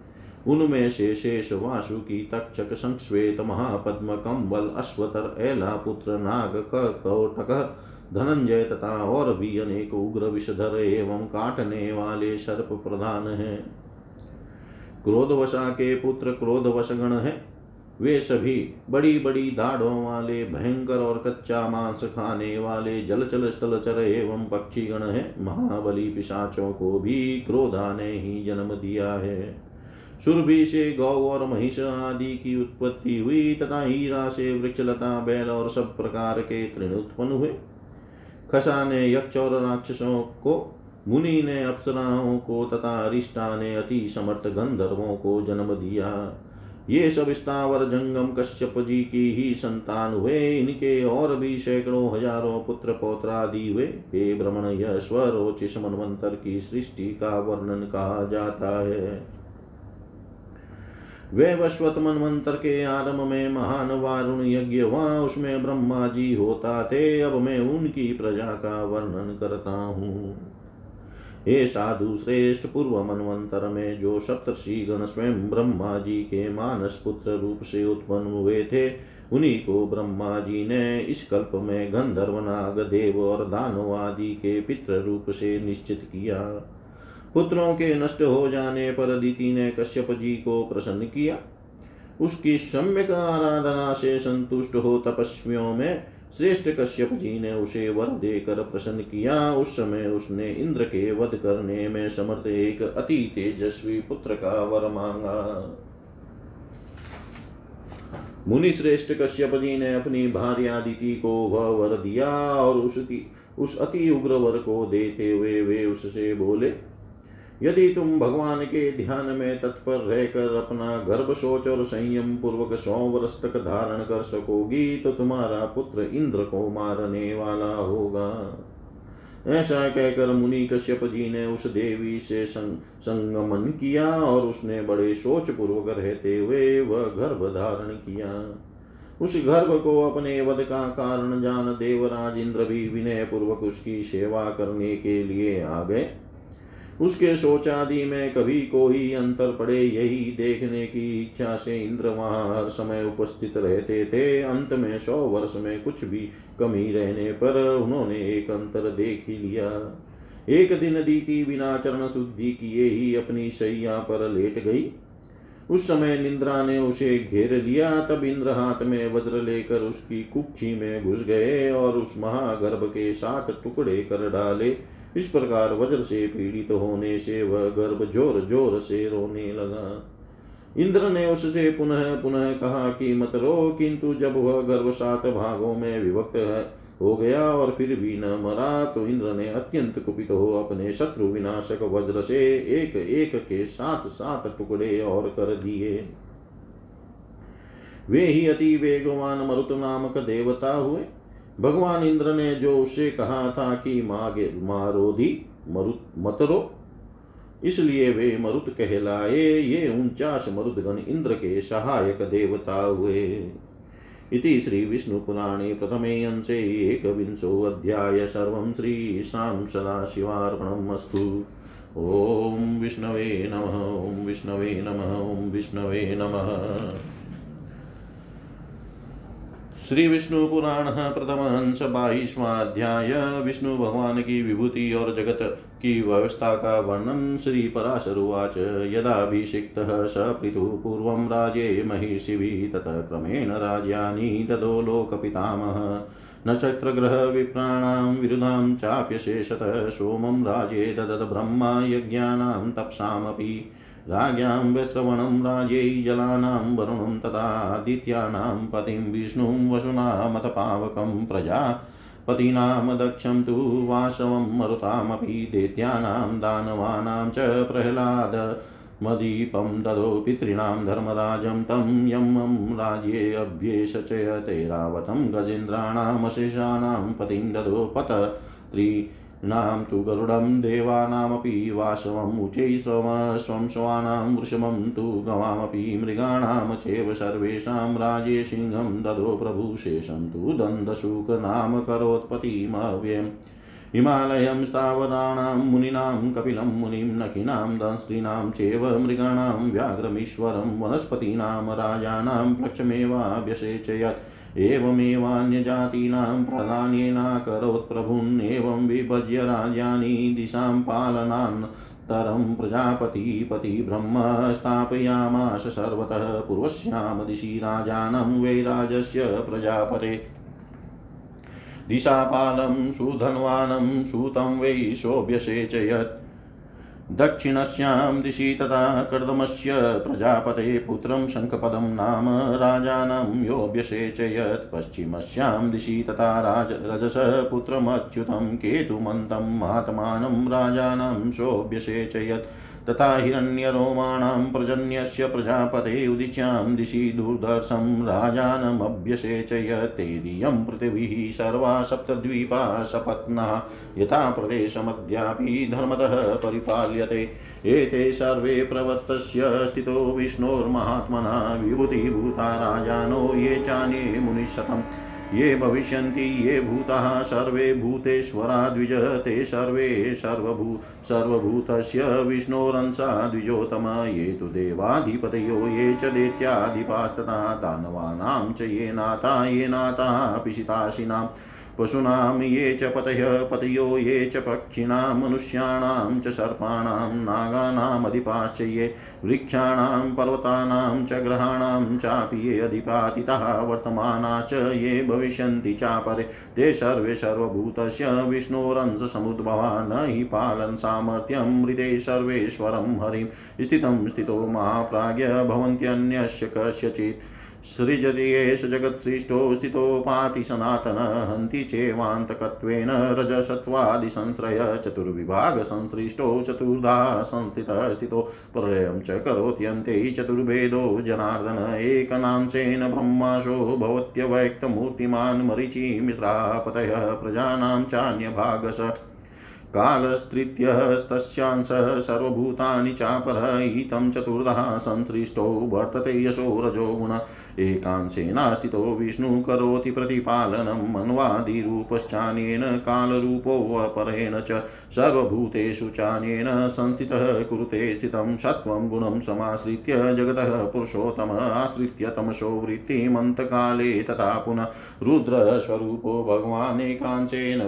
Speaker 1: उनमें से शेष वासुकी तक्षक संश्वेत महापद्म कम्बल अश्वतर ऐला पुत्र नाग कटक, धनंजय तथा और भी अनेक उग्र विषधर एवं काटने वाले सर्प प्रधान हैं। क्रोधवशा के पुत्र क्रोधवशगण है। वे सभी बड़ी बड़ी दाढ़ों वाले, भयंकर और कच्चा मांस खाने वाले, जलचल स्थलचर एवं पक्षी गण है। महाबली पिशाचों को भी क्रोधा ने ही जन्म दिया है। सुरभि से गौ और महिष आदि की उत्पत्ति हुई, तथा हीरा से वृक्षलता बैल और सब प्रकार के तृण उत्पन्न हुए। खसा ने यक्ष और राक्षसों को, मुनि ने अप्सराओं को, तथा अरिष्टा ने अति समर्थ गंधर्वों को जन्म दिया। ये सब स्थावर जंगम कश्यप जी की ही संतान हुए। इनके और भी सैकड़ों हज़ारों पुत्र पौत्रादि हुए। हे भ्रमण यह स्वरोचिष मनवंतर की सृष्टि का वर्णन कहा जाता है। वे वश्वत मनवंतर के आरंभ में महान वारुण यज्ञ हुआ उसमें ब्रह्मा जी होता थे। अब मैं उनकी प्रजा का वर्णन करता हूँ। हे साधु श्रेष्ठ पूर्व मनवंतर में जो सप्तर्षि गण स्वयं ब्रह्मा जी के मानस पुत्र रूप से उत्पन्न हुए थे, उन्हीं को ब्रह्मा जी ने इस कल्प में गंधर्व नाग देव और दानव आदि के पितृ रूप से निश्चित किया। पुत्रों के नष्ट हो जाने पर दीति ने कश्यप जी को प्रसन्न किया। उसकी सम्यक आराधना से संतुष्ट हो तपस्वियों में श्रेष्ठ कश्यप जी ने उसे वर देकर प्रसन्न किया। उस समय उसने इंद्र के वध करने में समर्थ एक अति तेजस्वी पुत्र का वर मांगा। मुनि श्रेष्ठ कश्यप जी ने अपनी भार्या दिति को वह वर दिया और उसकी, उस अति उग्र वर को देते हुए वे उससे बोले यदि तुम भगवान के ध्यान में तत्पर रहकर अपना गर्भ सोच और संयम पूर्वक सौ वर्ष तक धारण कर सकोगी तो तुम्हारा पुत्र इंद्र को मारने वाला होगा। ऐसा कहकर मुनि कश्यप जी ने उस देवी से संग, संगमन किया और उसने बड़े सोच पूर्वक रहते हुए वह गर्भ धारण किया। उस गर्भ को अपने वध का कारण जान देवराज इंद्र भी विनय पूर्वक उसकी सेवा करने के लिए आ गए। उसके शोचादि में कभी कोई अंतर पड़े, यही देखने की इच्छा से इंद्र वहाँ हर समय उपस्थित रहते थे। अंत में सौ वर्ष में कुछ भी कमी रहने पर उन्होंने एक अंतर देख ही लिया। एक दिन दीति बिना चरण शुद्धि किए ही अपनी शैया पर लेट गई। उस समय निंद्रा ने उसे घेर लिया, तब इंद्र हाथ में वज्र लेकर उसकी कुक्षी में घुस गए और उस महागर्भ के साथ टुकड़े कर डाले। इस प्रकार वज्र से पीड़ित होने से वह गर्भ ज़ोर ज़ोर से रोने लगा। इंद्र ने उससे पुनः पुनः कहा कि मत रो, किंतु जब वह गर्भ सात भागों में विभक्त है, हो गया और फिर भी न मरा तो इंद्र ने अत्यंत कुपित हो अपने शत्रु विनाशक वज्र से एक एक के साथ सात टुकड़े और कर दिए। वे ही अति वेगवान मरुत नामक देवता हुए भगवान इंद्र ने जो उससे कहा था कि मागे, मारोधी, मरुत, मतरो, इसलिए वे मरुत कहलाए। ये उनचास मरुदगण इंद्र के सहायक देवता हुए। इति श्रीविष्णुपुराणे प्रथमे अंशे एकविंशोऽध्याय सर्वं श्रीशां सदाशिवार्पणम् अस्तु। ॐ विष्णवे नमः, ॐ विष्णवे नमः, ॐ विष्णवे नमः। श्री विष्णु पुराण प्रथम हंस बाईसवाध्याय विष्णु भगवान की विभूति और जगत की व्यवस्था का वर्णन श्री पराशरुवाच यदाभिषिक्त स पृथु पूर्व राजे महिषिभिः ततः क्रमेण राज्यानि तदो लोकपितामह। नक्षत्रग्रह विप्राणां विरुधां चाप्यशेषतः सोमं राजे ददत् ब्रह्मा यज्ञानां तपसामपि। राज्ञां वैश्रवणं राज्यै जलानां वरुणं तथादित्यानां पतिं विष्णुं वसुनामथ पावकं प्रजा। पतीनां दक्षं तु वासवं मरुतामपि, दैत्यानां दानवानां च प्रह्लाद। मदीपं ददो पितॄणां धर्मराजं, तं यमं राज्येऽभ्येष च तैरावतं गजेन्द्राणामशेषाणां पतिं ददो पत। त्रि नाम तु गरुडं देवानामपि वासवम् उचै स्वं श्वानां वृषभं तु गवामपि मृगाणां चैव सर्वेषां राजे सिंहं ददो प्रभुशेषं तु दन्दशुकनाम करोत्पतिमव्ययम् हिमालयं स्थावराणां मुनीनां कपिलं मुनिं नखिनां दंस्त्रीणां चैव मृगाणां व्याघ्रमीश्वरं वनस्पतीनां राजानां प्लक्षमेवाभ्यसेचयत् एवमेवान्यजातीनां प्रधान्येनाकरोत् प्रभून् एवं विभज्य राज्यानि दिशां पालनान्तरं प्रजापतिपति ब्रह्म स्थापयामास सर्वतः पूर्वस्यां दिशि राजानं वैराजस्य प्रजापते। दिशापालं सुधन्वानं सूतं वै सोऽभ्यसेचयत् दक्षिणस्यां दिशि तथा कर्दमस्य प्रजापते पुत्रं शङ्खपदं नाम राजानं योऽभ्यसेचयत्। पश्चिमस्यां दिशि तथा राज रजसपुत्रमच्युतं केतुमन्तं महात्मानं राजानं सोऽभ्यसेचयत्। तथा हिरण्यरोमाणां पर्जन्यस्य प्रजापते उदिच्यां दिशि दुर्धर्षं राजानमभ्यसेचयतेदियं पृथिवीः सर्वा सप्तद्वीपा सपत्ना यथा प्रदेशमद्यापि धर्मतः परिपाल्यते। एते सर्वे प्रवृत्तस्य स्थितो विष्णोर्महात्मना विभूतिभूता राजानो ये चान्ये मुनिशतम्। ये भविष्यन्ति, ये भूताः, सर्वे भूतेश्वरा द्विज, ते सर्वे सर्वभू, सर्वभूतस्य विष्णोरंसा द्विजोतम ये तु देवाधिपतयो, ये च दैत्याधिपास्तथा, दानवानां च ये नाता ये नाता पशूनां ये च पतयः, पतयो ये च पक्षिणां, मनुष्याणां च सर्पाणां नागानामधिपाश्च ये वृक्षाणां, पर्वतानां च ग्रहाणां चापि ये अधिपातितः, वर्तमाना च ये भविष्यन्ति चापरे। ते सर्वे सर्वभूतस्य विष्णोरंशसमुद्भवा न हि पालन् सामर्थ्यं मृते सर्वेश्वरं हरिं। स्थितं स्थितो महाप्राज्ञ भवन्त्यन्यस्य कस्यचित्। एष जगत्सृष्टो स्थितोपाति सनातन हन्ति चेवान्तकत्वेन रजसत्त्वादिसंश्रय, चतुर्विभागसंसृष्टो चतुर्धा संस्थितः स्थितो प्रलयं च करोत्यन्ते चतुर्भेदो जनार्दन एकनांशेन ब्रह्माशो भवत्यवैक्तमूर्तिमान् मरीचिमित्रापतयः, प्रजानां चान्यभागस कालस्त्रित्यस्तस्यांशः सर्वभूतानि चापरः इतं चतुर्धः संसृष्टो वर्तते यशो रजो गुण। एकांशेनास्थितो विष्णु करोति प्रतिपालनं मन्वादिरूपश्चान्येन कालरूपोऽपरेण च सर्वभूतेषु चान्येन संस्थितः कुरुते स्थितं सत्त्वं गुणं समाश्रित्य जगतः पुरुषोत्तम आश्रित्य तमसो वृत्तिमन्तकाले तथा पुनः रुद्रस्वरूपो भगवान् एकांशेन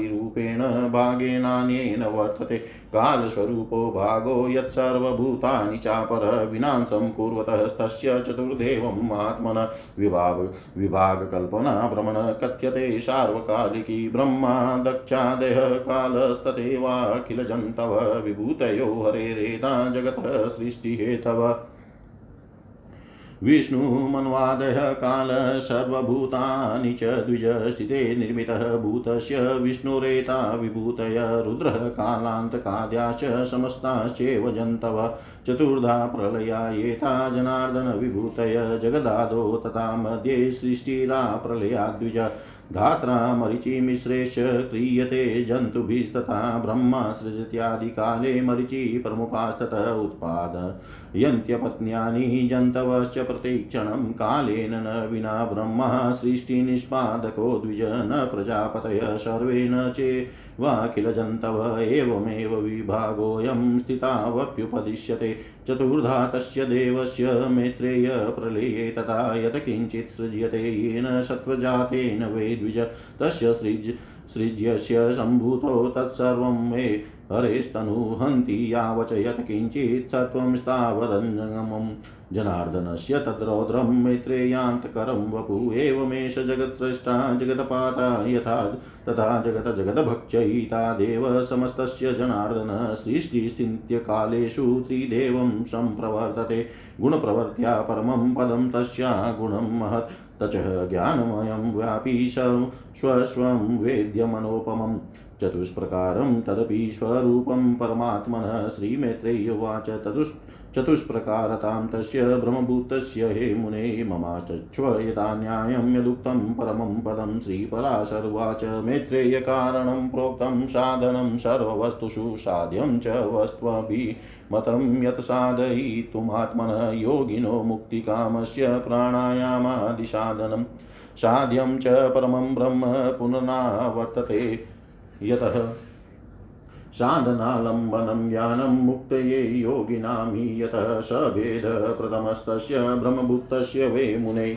Speaker 1: भवत्यजगन्त्यन्तकादिरूपेण भागेनान्येन वर्तते। कालस्वरूपो भागो यत्सर्वभूतानि चापर। विनाशं कुर्वतः तस्य चतुर्देवम् आत्मन। विभाग, विभागकल्पना, भ्रमण, कथ्यते, सार्वकालिकी, ब्रह्मा दक्षादयः कालस्तथैवाखिलजन्तव विभूतयो हरेरेदा जगतः, सृष्टिहेतव। विष्णुमन्वादयः कालः सर्वभूतानि च द्विजस्थिते निर्मितः भूतस्य विष्णुरेता विभूतय रुद्रः कालान्तकाद्याश्च समस्ताश्चैव जन्तव। चतुर्धा प्रलया येता जनार्दनविभूतय जगदादो तथा मध्ये सृष्टिरा प्रलया द्विज। धात्रा मरीचिमिश्रेश्च क्रियते जन्तुभिस्तथा ब्रह्मा सृजत्यादिकाले मरीचि प्रमुखास्ततः उत्पादयन्त्यपत्न्यानि जन्तवश्च प्रतीक्षणं कालेन न विना ब्रह्मा सृष्टिनिष्पादको द्विज न प्रजापतय सर्वे न चेवाखिलजन्तव एवमेव विभागोऽयं स्थितावप्युपदिश्यते। चतुर्धा देवस्य मैत्रेय प्रलये तथा यत्किञ्चित् सृज्यते येन सत्त्वजातेन वै द्विज तस्य सृज, सृज्यस्य सम्भूतो तत्सर्वं मे हरेस्तनुहन्ति यावच यत्किञ्चित् सत्त्वं स्थावरञ्जङ्गमम् जनार्दनस्य तद्रौद्रं मैत्रेयान्तकरं वपु एवमेष जगत्स्रष्टा जगत्पाता यथा तथा जगत जगदभक्षयितादेव समस्तस्य जनार्दन सृष्टिस्थित्यकालेषु त्रिदेवं सम्प्रवर्तते। गुणप्रवर्त्या परमं पदं तस्या गुणं महत् तच ज्ञानमयं व्यापी स्वस्वं वेद्यमनोपमम् चतुष्प्रकारं तदपि स्वरूपं परमात्मनः श्रीमैत्रेय्योवाच तदुस् चतुष्प्रकारतां तस्य ब्रह्मभूतस्य हे मुने ममाचक्ष्व यथा न्यायं यदुक्तं परमं पदं श्रीपराशर्वाच मैत्रेयकारणं प्रोक्तं साधनं सर्ववस्तुषु साध्यं च वस्त्वभिमतं यत् साधयितुमात्मनः योगिनो मुक्तिकामस्य प्राणायामादिसाधनं साध्यं च परमं ब्रह्म पुनरावर्तते यतः साधनालम्बनं ज्ञानं मुक्तये योगिनां यतः स भेदप्रथमस्तस्य वे मुने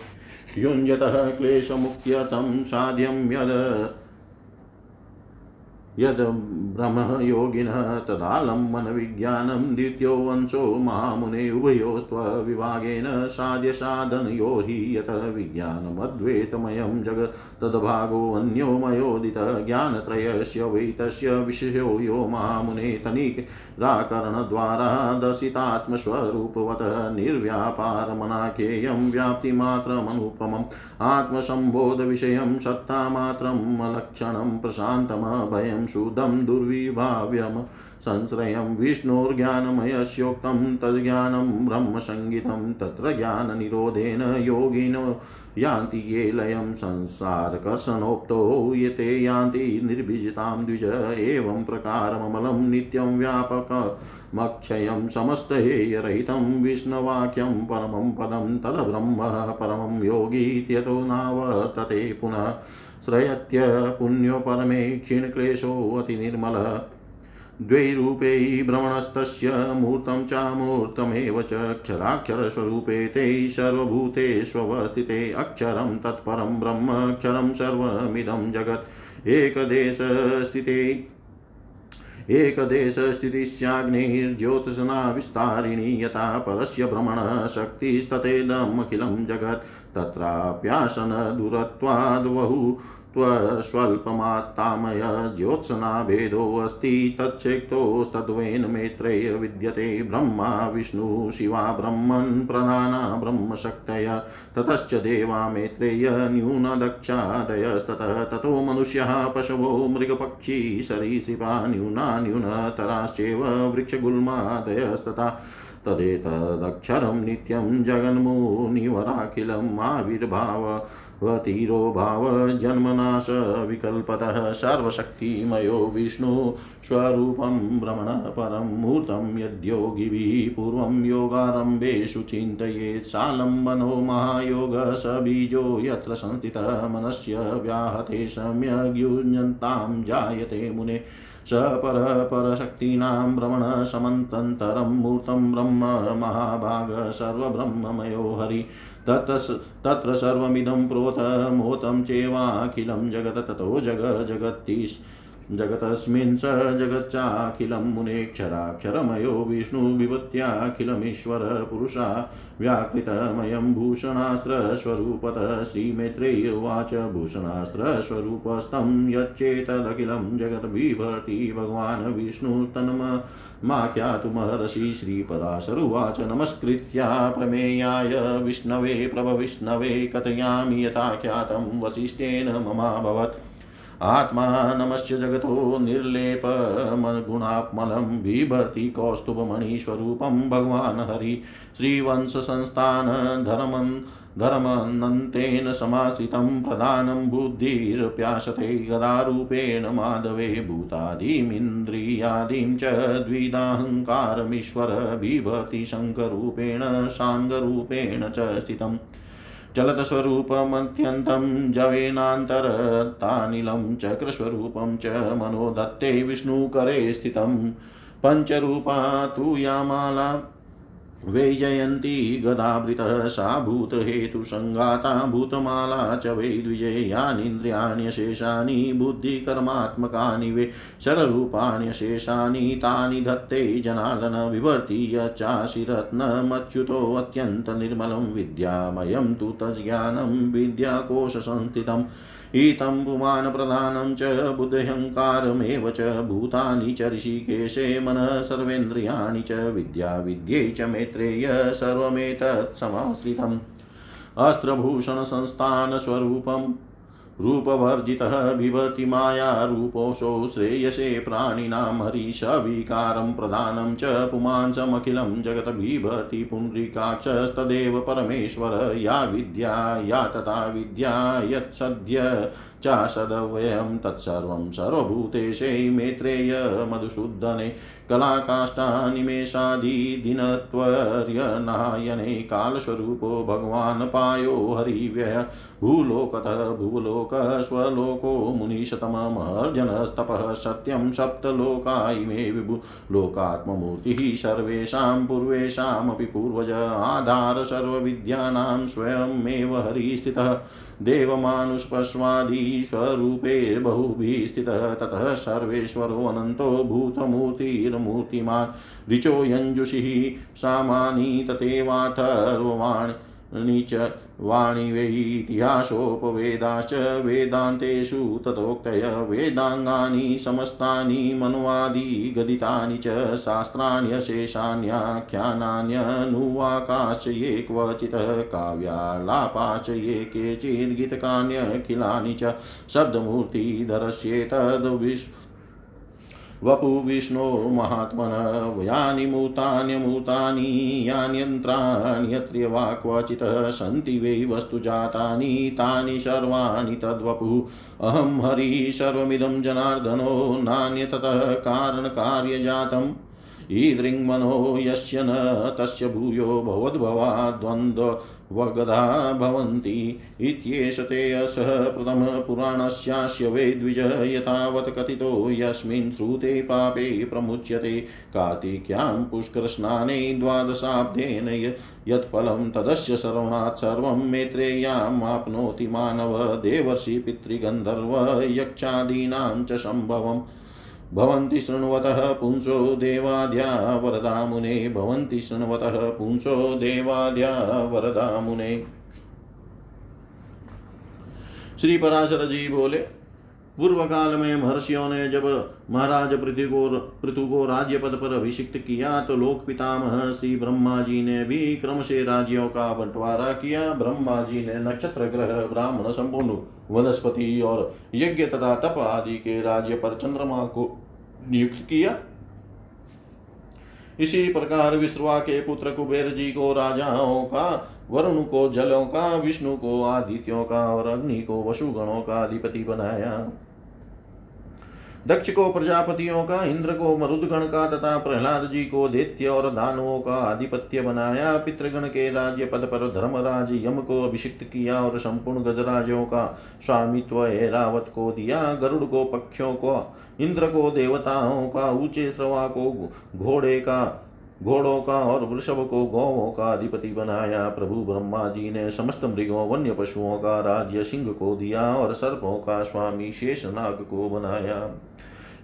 Speaker 1: युञ्जतः क्लेशमुक्त्यर्थं साध्यं यद् यद् ब्रह्मयोगिनः तदालम्बनविज्ञानं द्वितीयोऽंशो महामुने उभयोस्त्वविभागेन साध्यसाधनयो हि यत विज्ञानमद्वैतमयं जगत् तद्भागोऽन्यो मयोदितः ज्ञानत्रयस्य वै तस्य विषयो यो महामुने तनिराकरणद्वारा दर्शितात्मस्वरूपवत् निर्व्यापारमनाख्येयं व्याप्तिमात्रमनुपमम् आत्मसम्बोधविषयं सत्तामात्रम् अलक्षणं प्रशान्तमभयं शुद्धं दुर्विभाव्यम् संश्रयं विष्णोर्ज्ञानमयस्योक्तं तज्ज्ञानं ब्रह्मसङ्गीतं तत्र ज्ञाननिरोधेन योगिनो यान्ति ये लयं संसारकर्षणोक्तो ये ते यान्ति निर्बीजतां द्विज एवं प्रकारममलं नित्यं व्यापकमक्षयं समस्तहेयरहितं विष्णुवाक्यं परमं पदं तद्ब्रह्म परमं योगीत्यतो नावर्तते पुनः श्रयत्य पुण्यो परमे क्षीणक्लेशोऽतिनिर्मलः द्वैरूपै भ्रमणस्तस्य मूर्तं चामूर्तमेव च क्षराक्षरस्वरूपे ते सर्वभूतेष्वस्थिते अक्षरं तत्परं ब्रह्मक्षरं सर्वमिदं जगत्। एकदेशस्थिते एकदेशस्थितिस्याग्निर्ज्योत्सना विस्तारिणी यथा परस्य भ्रमणशक्तिस्तथेदमखिलं जगत् तत्राप्यासनदूरत्वाद्बहु त्वस्वल्पमात्तामय ज्योत्सनाभेदोऽस्ति तच्छेक्तोस्तद्वेन मेत्रेय विद्यते ब्रह्मा, विष्णु, शिवा, ब्रह्मन्, प्रधाना, ब्रह्मशक्तय। ततश्च देवा मेत्रेय, न्यूनदक्षादयस्ततः। ततो मनुष्यः, पशवो, मृगपक्षी सरीसृपा न्यूना, न्यूनतराश्चैव वृक्षगुल्मादयस्तथा। तदेतदक्षरं नित्यं जगन्मुनिवराखिलम् आविर्भाव। वतीरो भावजन्मनाश विकल्पतः सर्वशक्तिमयो विष्णु स्वरूपं भ्रमणः परं मूर्तं यद्योगिभिः पूर्वं योगारम्भेषु चिन्तयेत् सालम्बनो महायोगः स बीजो यत्र संस्थितः मनस्य व्याहते सम्यग्युञ्जन्तां जायते मुने स पर परशक्तीनां भ्रमणसमन्तरं मूर्तं ब्रह्म महाभाग सर्वब्रह्ममयो हरि। तत्र सर्वमिदं प्रोतमोतं चेवाखिलं जगत् ततो जग जगत्तिस् जगतस्मिन् स जगच्चाखिलं मुनेक्षराक्षरमयो विष्णुविभत्याखिलमीश्वर पुरुषा व्याकृतमयं भूषणास्त्रस्वरूपतः श्रीमैत्रेय उवाच भूषणास्त्रस्वरूपस्तं यच्चेतदखिलं जगद्बिभर्ति भगवान् विष्णुस्तन्माख्यातुमहर्षि श्रीपराशरुवाच नमस्कृत्या प्रमेयाय विष्णवे प्रभविष्णवे कथयामि यथाख्यातं वसिष्ठेन ममाभवत्। आत्मानमस्य जगतो निर्लेपमगुणात्मलं बिभर्ति कौस्तुभमणिस्वरूपं भगवान् हरि। श्रीवंशसंस्थान धर्मन् धर्मनन्तेन समाश्रितं प्रधानं बुद्धिर्प्यासते गदारूपेण माधवे भूतादिमिन्द्रियादिं च द्विदाहङ्कारमीश्वर बिभर्ति शङ्करूपेण साङ्गरूपेण च स्थितम्। चलतस्वरूपमत्यन्तं जवेनान्तरतानिलं चक्रस्वरूपं च मनोदत्ते विष्णुकरे स्थितं। पञ्चरूपा तु यामाला वैजयन्ती गदावृतः सा भूतहेतुसङ्गाता भूतमाला च वै द्विजयानीन्द्रियाण्यशेषानि बुद्धिकर्मात्मकानि वे शररूपाण्यशेषानि तानि धत्ते जनार्दन विवर्तीय चाशिरत्नमच्युतोऽत्यन्तनिर्मलं विद्यामयं तु तज्ज्ञानं विद्याकोशसंस्थितम् इतं पुमानप्रधानं च बुद्ध्यङ्कारमेव च भूतानि च ऋषिकेशे मनः सर्वेन्द्रियाणि च विद्या विद्ये च मेत्रेय सर्वमेतत्समाश्रितम् अस्त्रभूषणसंस्थानस्वरूपम् अस्त्रभूषणसंस्थानस्वरूपं रूपवर्जितः बिभर्ति माया रूपोऽसौ श्रेयसे प्राणिनां हरिशविकारं प्रधानं च पुमांसमखिलं जगत् बिभर्ति पुण्ड्रीकाक्षस्तदेव परमेश्वर या विद्या या तथा विद्या यत्सद्य चासदव्ययं तत्सर्वं सर्वभूतेशे मेत्रेय मधुसूदने कलाकाष्ठानिमेषादिदिनत्वर्यनायने कालस्वरूपो भगवान् पायो हरिव्यय। भूलोकतः भुवलोकस्वलोको मुनिशतममर्जनस्तपः, सत्यं सप्तलोका इमे विभु। लोकात्ममूर्तिः सर्वेषां पूर्वेषामपि पूर्वज, आधार सर्वविद्यानां स्वयमेव हरिस्थितः। देवमानुष्पश्वादिस्वरूपे बहुभिः स्थितः ततः सर्वेश्वरो अनन्तो भूतमूर्तिर्मूर्तिमान् ऋचो यञ्जुषिः सामानि तथैवाथर्ववाण् च वाणि वै इतिहासोपवेदाश्च वेदान्तेषु तथोक्तय वेदाङ्गानि समस्तानि मन्वादिगदितानि च शास्त्राण्यशेषान्याख्यानान्यनुवाकाश्च ये क्वचित् काव्यालापाश्च ये केचिद्गीतकान्यखिलानि च शब्दमूर्तिधरस्येतद्विश्व वपु विष्णो महात्मन यानि मूतान्यमूतानि यान्यन्त्राण्यत्र वा क्वचित् सन्ति वै वस्तुजातानि तानि सर्वाणि तद्वपु। अहं हरिः सर्वमिदं जनार्दनो, नान्यततः कारणकार्यजातम्। ईदृङ्मनो यस्य न तस्य भूयो भवद्भवा द्वन्द्वगधा भवन्ति इत्येष ते असः प्रथमपुराणस्यास्य वै द्विज यतावत् कथितो यस्मिन् श्रुते पापे प्रमुच्यते कार्तिक्यां पुष्करस्नाने द्वादशाब्देन यत्फलं तदस्य सर्वणात् सर्वं मानव देवर्षि पितृगन्धर्व यक्षादीनां च सम्भवम् भवन्ति शृण्वतः पुंसो देवाद्या वरदा मुने भवन्ति शृण्वतः पुंसो देवाद्या वरदा मुने श्री पराशर जी बोले पूर्व काल में महर्षियों ने जब महाराज पृथु को पृथु को राज्य पद पर अभिषिक्त किया तो लोक पितामह श्री ब्रह्मा जी ने भी क्रम से राज्यों का बंटवारा किया। ब्रह्मा जी ने नक्षत्र ग्रह, ब्राह्मण, संपूर्ण वनस्पति और यज्ञ तथा तप आदि के राज्य पर चंद्रमा को नियुक्त किया। इसी प्रकार विश्वा के पुत्र कुबेर जी को राजाओं का, वरुण को जलों का, विष्णु को आदित्यों का और अग्नि को वसुगणों का अधिपति बनाया। दक्ष को प्रजापतियों का इंद्र को मरुदगण का तथा प्रहलाद जी को दैत्य और दानवों का आधिपत्य बनाया। पितृगण के राज्य पद पर धर्मराज यम को अभिषिक्त किया और संपूर्ण गजराजों का स्वामित्व एरावत को दिया। गरुड़ को पक्षों को, इंद्र को देवताओं का, ऊँचे श्रवा को, घोड़े का, घोड़ों का और वृषभ को गौवों का अधिपति बनाया। प्रभु ब्रह्मा जी ने समस्त मृगों वन्य पशुओं का राज्य सिंह को दिया और सर्पों का स्वामी शेष नाग को बनाया।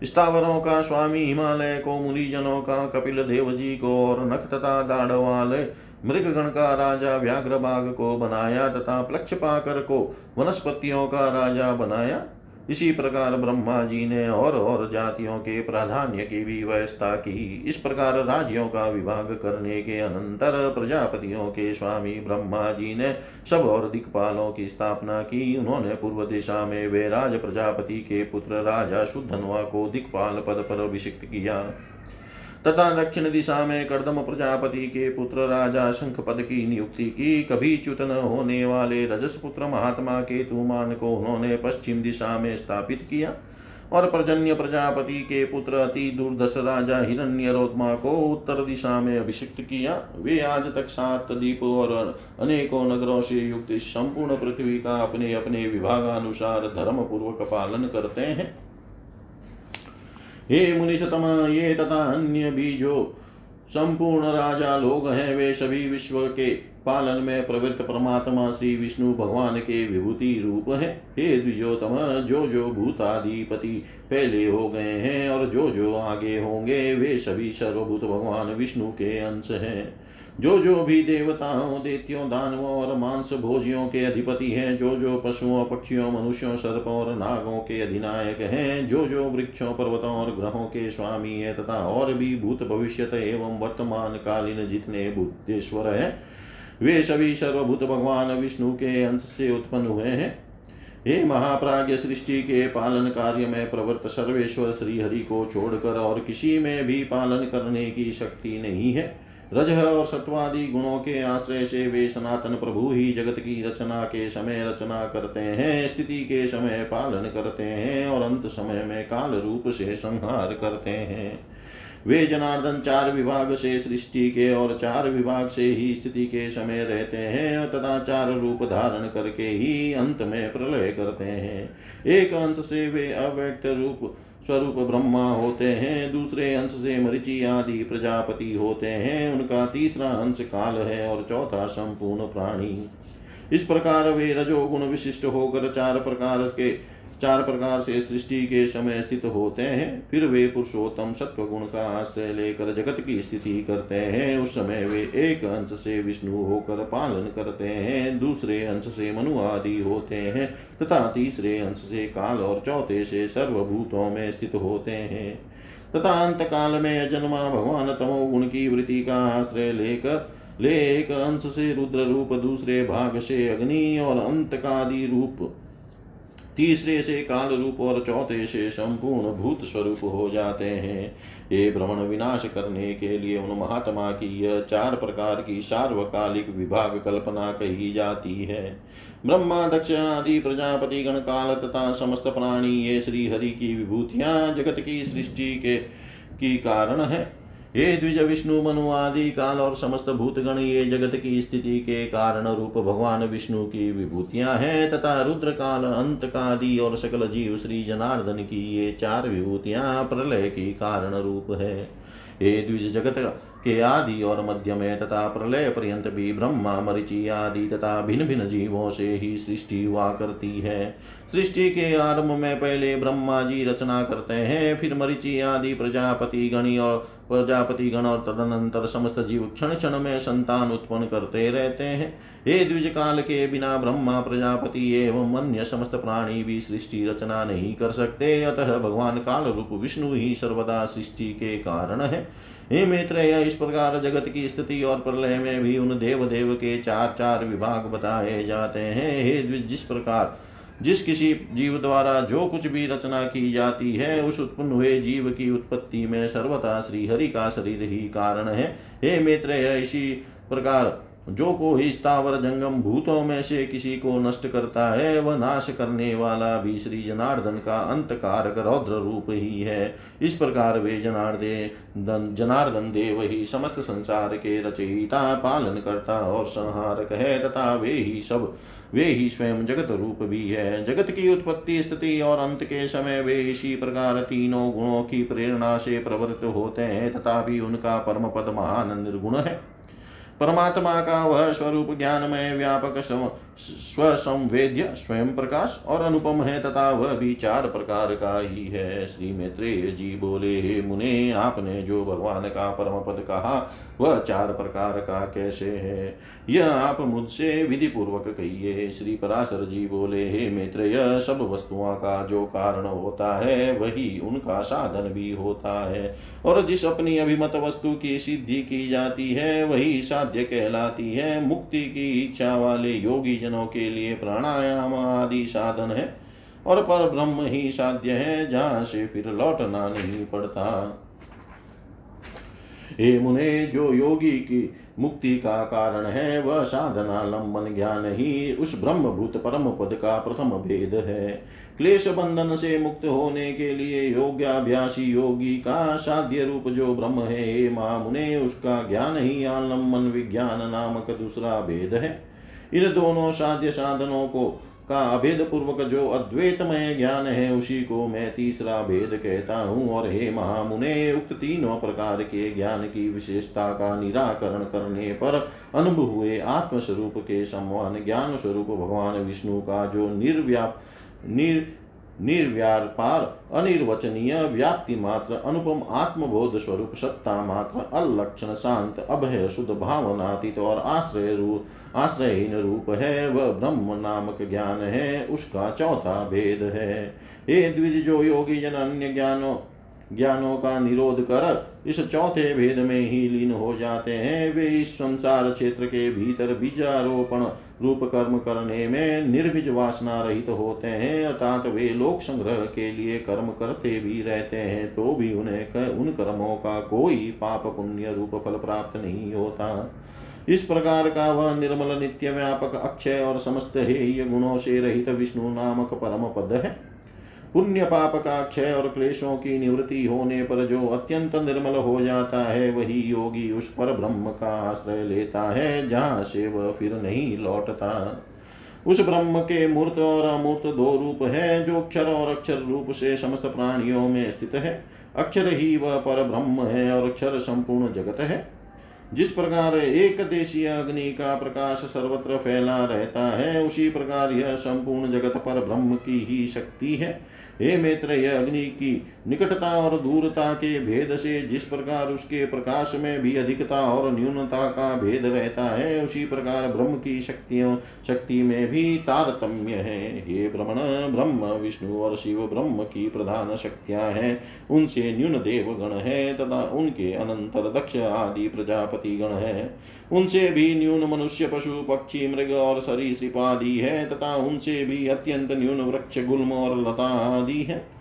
Speaker 1: स्थावरों का स्वामी हिमालय को, मुनिजनों का कपिल देव जी को और नख तथा दाढ़ वाले मृगगण का राजा व्याघ्र बाघ को बनाया तथा प्लक्ष पाकर को वनस्पतियों का राजा बनाया। इसी प्रकार ब्रह्मा जी ने और और जातियों के प्राधान्य की भी व्यवस्था की। इस प्रकार राज्यों का विभाग करने के अनंतर प्रजापतियों के स्वामी ब्रह्मा जी ने सब और दिक्पालों की स्थापना की। उन्होंने पूर्व दिशा में वे राज प्रजापति के पुत्र राजा शुद्धनवा को दिक्पाल पद पर अभिषिक्त किया। तथा दक्षिण दिशा में कर्दम प्रजापति के पुत्र राजा शंख पद की नियुक्ति की कभी च्युत न होने वाले रजस पुत्र महात्मा के तुमान को उन्होंने पश्चिम दिशा में स्थापित किया और प्रजन्य प्रजापति के पुत्र अति दुर्दश राजा हिरण्यरोत्मा को उत्तर दिशा में अभिषिक्त किया। वे आज तक सात दीप और अनेकों नगरों से युक्त संपूर्ण पृथ्वी का अपने अपने विभागानुसार धर्म पूर्वक पालन करते हैं। हे मुनिशतम, ये तथा अन्य भी जो संपूर्ण राजा लोग हैं वे सभी विश्व के पालन में प्रवृत्त परमात्मा श्री विष्णु भगवान के विभूति रूप है। हे द्विजोतम जो जो भूताधिपति पहले हो गए हैं और जो जो आगे होंगे, वे सभी सर्वभूत भगवान विष्णु के अंश हैं। जो जो भी देवताओं, देत्यों, दानवों और मांस भोजियों के अधिपति हैं, जो जो पशुओं, पक्षियों, मनुष्यों, सर्पों और नागों के अधिनायक हैं, जो जो वृक्षों, पर्वतों और ग्रहों के स्वामी है तथा और भी भूत भविष्य एवं वर्तमान कालीन जितने बुद्धेश्वर है, वे सभी सर्वभूत भगवान विष्णु के अंश से उत्पन्न हुए हैं। हे महाप्राज्य सृष्टि के पालन कार्य में प्रवृत्त सर्वेश्वर श्री हरि को छोड़कर और किसी में भी पालन करने की शक्ति नहीं है। रज और सत्वादि गुणों के आश्रय से वे सनातन प्रभु ही जगत की रचना के समय रचना करते हैं, स्थिति के समय पालन करते हैं और अंत समय में काल रूप से संहार करते हैं। वे जनार्दन चार विभाग से सृष्टि के और चार विभाग से ही स्थिति के समय रहते हैं, तथा चार रूप धारण करके ही अंत में प्रलय करते हैं। एक अंश से वे अव्यक्त रूप स्वरूप ब्रह्मा होते हैं, दूसरे अंश से मरिचि आदि प्रजापति होते हैं, उनका तीसरा अंश काल है और चौथा संपूर्ण प्राणी। इस प्रकार वे रजोगुण विशिष्ट होकर चार प्रकार के चार प्रकार से सृष्टि के समय स्थित होते हैं, फिर वे पुरुषोत्तम सत्व गुण का आश्रय लेकर जगत की स्थिति करते हैं। उस समय वे एक अंश से विष्णु होकर पालन करते हैं, दूसरे अंश से मनु आदि होते हैं, तथा तीसरे अंश से काल और चौथे से सर्वभूतों में स्थित होते हैं। तथा अंत काल में जन्मा भगवान तमो गुण की वृत्ति का आश्रय लेकर, ले एक अंश से रुद्र रूप दूसरे भाग से अग्नि और अंत कादि रूप तीसरे से काल रूप और चौथे से संपूर्ण भूत स्वरूप हो जाते हैं। ये भ्रमण विनाश करने के लिए उन महात्मा की यह चार प्रकार की सार्वकालिक विभाग कल्पना कही जाती है। ब्रह्मा, दक्ष आदि, प्रजापति गण काल तथा समस्त प्राणी ये श्री हरि की विभूतियाँ जगत की सृष्टि के, की कारण है। हे द्विज विष्णु मनु आदि काल और समस्त भूतगण, ये जगत की स्थिति के कारण रूप भगवान विष्णु की विभूतियाँ हैं, तथा रुद्र काल अंत कादि और सकल जीव श्री जनार्दन की ये चार विभूतियाँ प्रलय की कारण रूप है। ये द्विज जगत के आदि और मध्य में तथा प्रलय पर्यंत भी ब्रह्मा मरिचि आदि तथा भिन्न भिन्न जीवों से ही सृष्टि हुआ करती है। सृष्टि के आरंभ में पहले ब्रह्मा जी रचना करते हैं, फिर मरिचि आदि प्रजापति गणी और प्रजापति गण और तदनंतर समस्त जीव क्षण क्षण में संतान उत्पन्न करते रहते हैं। हे द्विज काल के बिना ब्रह्मा, प्रजापति एवं अन्य समस्त प्राणी भी सृष्टि रचना नहीं कर सकते, अतः भगवान काल रूप विष्णु ही सर्वदा सृष्टि के कारण है। हे मित्र इस प्रकार जगत की स्थिति और प्रलय में भी उन देव देव के चार चार विभाग बताए जाते हैं। हे जिस प्रकार, जिस किसी जीव द्वारा जो कुछ भी रचना की जाती है, उस उत्पन्न हुए जीव की उत्पत्ति में सर्वथा श्रीहरि का शरीर ही कारण है। हे मित्र इसी प्रकार जो को ही स्थावर जंगम भूतों में से किसी को नष्ट करता है, वह नाश करने वाला भी श्री जनार्दन का अंत कारक रौद्र रूप ही है। इस प्रकार वे जनार्दन जनार्दन देव ही समस्त संसार के रचयिता, पालन करता और संहारक है, तथा वे ही सब, वे ही स्वयं जगत रूप भी है। जगत की उत्पत्ति, स्थिति और अंत के समय वे इसी प्रकार तीनों गुणों की प्रेरणा से प्रवृत्त होते हैं, तथा भी उनका परम पद महान निर्गुण है। परमात्मा का वह स्वरूप ज्ञान में व्यापक स्वसंवेद्य स्वयं प्रकाश और अनुपम है तथा वह भी चार प्रकार का ही है। श्री मैत्रेय जी बोले, हे मुने, आपने जो भगवान का परम पद कहा, वह चार प्रकार का कैसे है? यह आप मुझसे विधि पूर्वक कहिए। श्री पराशर जी बोले, हे मैत्रेय, सब वस्तुओं का जो कारण होता है, वही उनका साधन भी होता है। और जिस अपनी अभिमत वस्तु की सिद्धि की जाती है, वही साध्य कहलाती है। मुक्ति की इच्छा वाले योगी जनों के लिए प्राणायाम आदि साधन है और पर ब्रह्म ही साध्य है, जहाँ से फिर लौटना नहीं पड़ता। हे मुने, जो योगी की मुक्ति का कारण है, वह साधना लंबन ज्ञान ही उस ब्रह्मभूत परम पद का प्रथम भेद है। क्लेश बंधन से मुक्त होने के लिए योग्याभ्यासी योगी का साध्य रूप जो ब्रह्म है मुने, उसका ज्ञान ही आलंबन विज्ञान नामक दूसरा भेद है। इन दोनों साध्य साधनों को का अभेद पूर्वक जो अद्वैतमय ज्ञान है, उसी को मैं तीसरा भेद कहता हूँ। और हे महामुने उक्त तीनों प्रकार के ज्ञान की विशेषता का निराकरण करने पर अनुभव हुए आत्मस्वरूप के समान ज्ञान स्वरूप भगवान विष्णु का जो निर्व्याप निर, निर्व्यापार, अनिर्वचनीय, व्याप्ति मात्र, अनुपम आत्मबोध स्वरूप, सत्ता मात्र अलक्षण शांत, अभय, शुद्ध भावनातीत और आश्रय रूप आश्रयहीन रूप है वह ब्रह्म नामक ज्ञान है, उसका चौथा भेद है। हे द्विज जो योगी जन अन्य ज्ञानों ज्ञानों का निरोध कर इस चौथे भेद में ही लीन हो जाते हैं। वे इस संसार क्षेत्र के भीतर बीजारोपण रूप कर्म करने में निर्भिज वासना रहित होते हैं। अर्थात वे लोक संग्रह के लिए कर्म करते भी रहते हैं तो भी उन्हें कर, उन कर्मों का कोई पाप पुण्य रूप फल प्राप्त नहीं होता। इस प्रकार का वह निर्मल नित्य व्यापक अक्षय और समस्त हेय गुणों से रहित विष्णु नामक परम पद है। पुण्य पाप का क्षय और क्लेशों की निवृत्ति होने पर जो अत्यंत निर्मल हो जाता है, वही योगी उस पर ब्रह्म का आश्रय लेता है, जहाँ से वह फिर नहीं लौटता। उस ब्रह्म के मूर्त और अमूर्त दो रूप है, जो अक्षर और अक्षर रूप से समस्त प्राणियों में स्थित है। अक्षर ही वह पर ब्रह्म है और अक्षर संपूर्ण जगत है। जिस प्रकार एक देशीय अग्नि का प्रकाश सर्वत्र फैला रहता है, उसी प्रकार यह संपूर्ण जगत पर ब्रह्म की ही शक्ति है। हे मित्र यह अग्नि की निकटता और दूरता के भेद से जिस प्रकार उसके प्रकाश में भी अधिकता और न्यूनता का भेद रहता है, उसी प्रकार ब्रह्म की शक्तियों, शक्ति में भी तारतम्य है। ये भ्रमण ब्रह्म, विष्णु और शिव ब्रह्म की प्रधान शक्तियाँ हैं। उनसे न्यून देव गण है तथा उनके अनंतर दक्ष आदि प्रजापति गण है। उनसे भी न्यून मनुष्य पशु, पक्षी, मृग और सरीसृप आदि है, तथा उनसे भी अत्यंत न्यून वृक्ष, गुल्म और लता आदि है।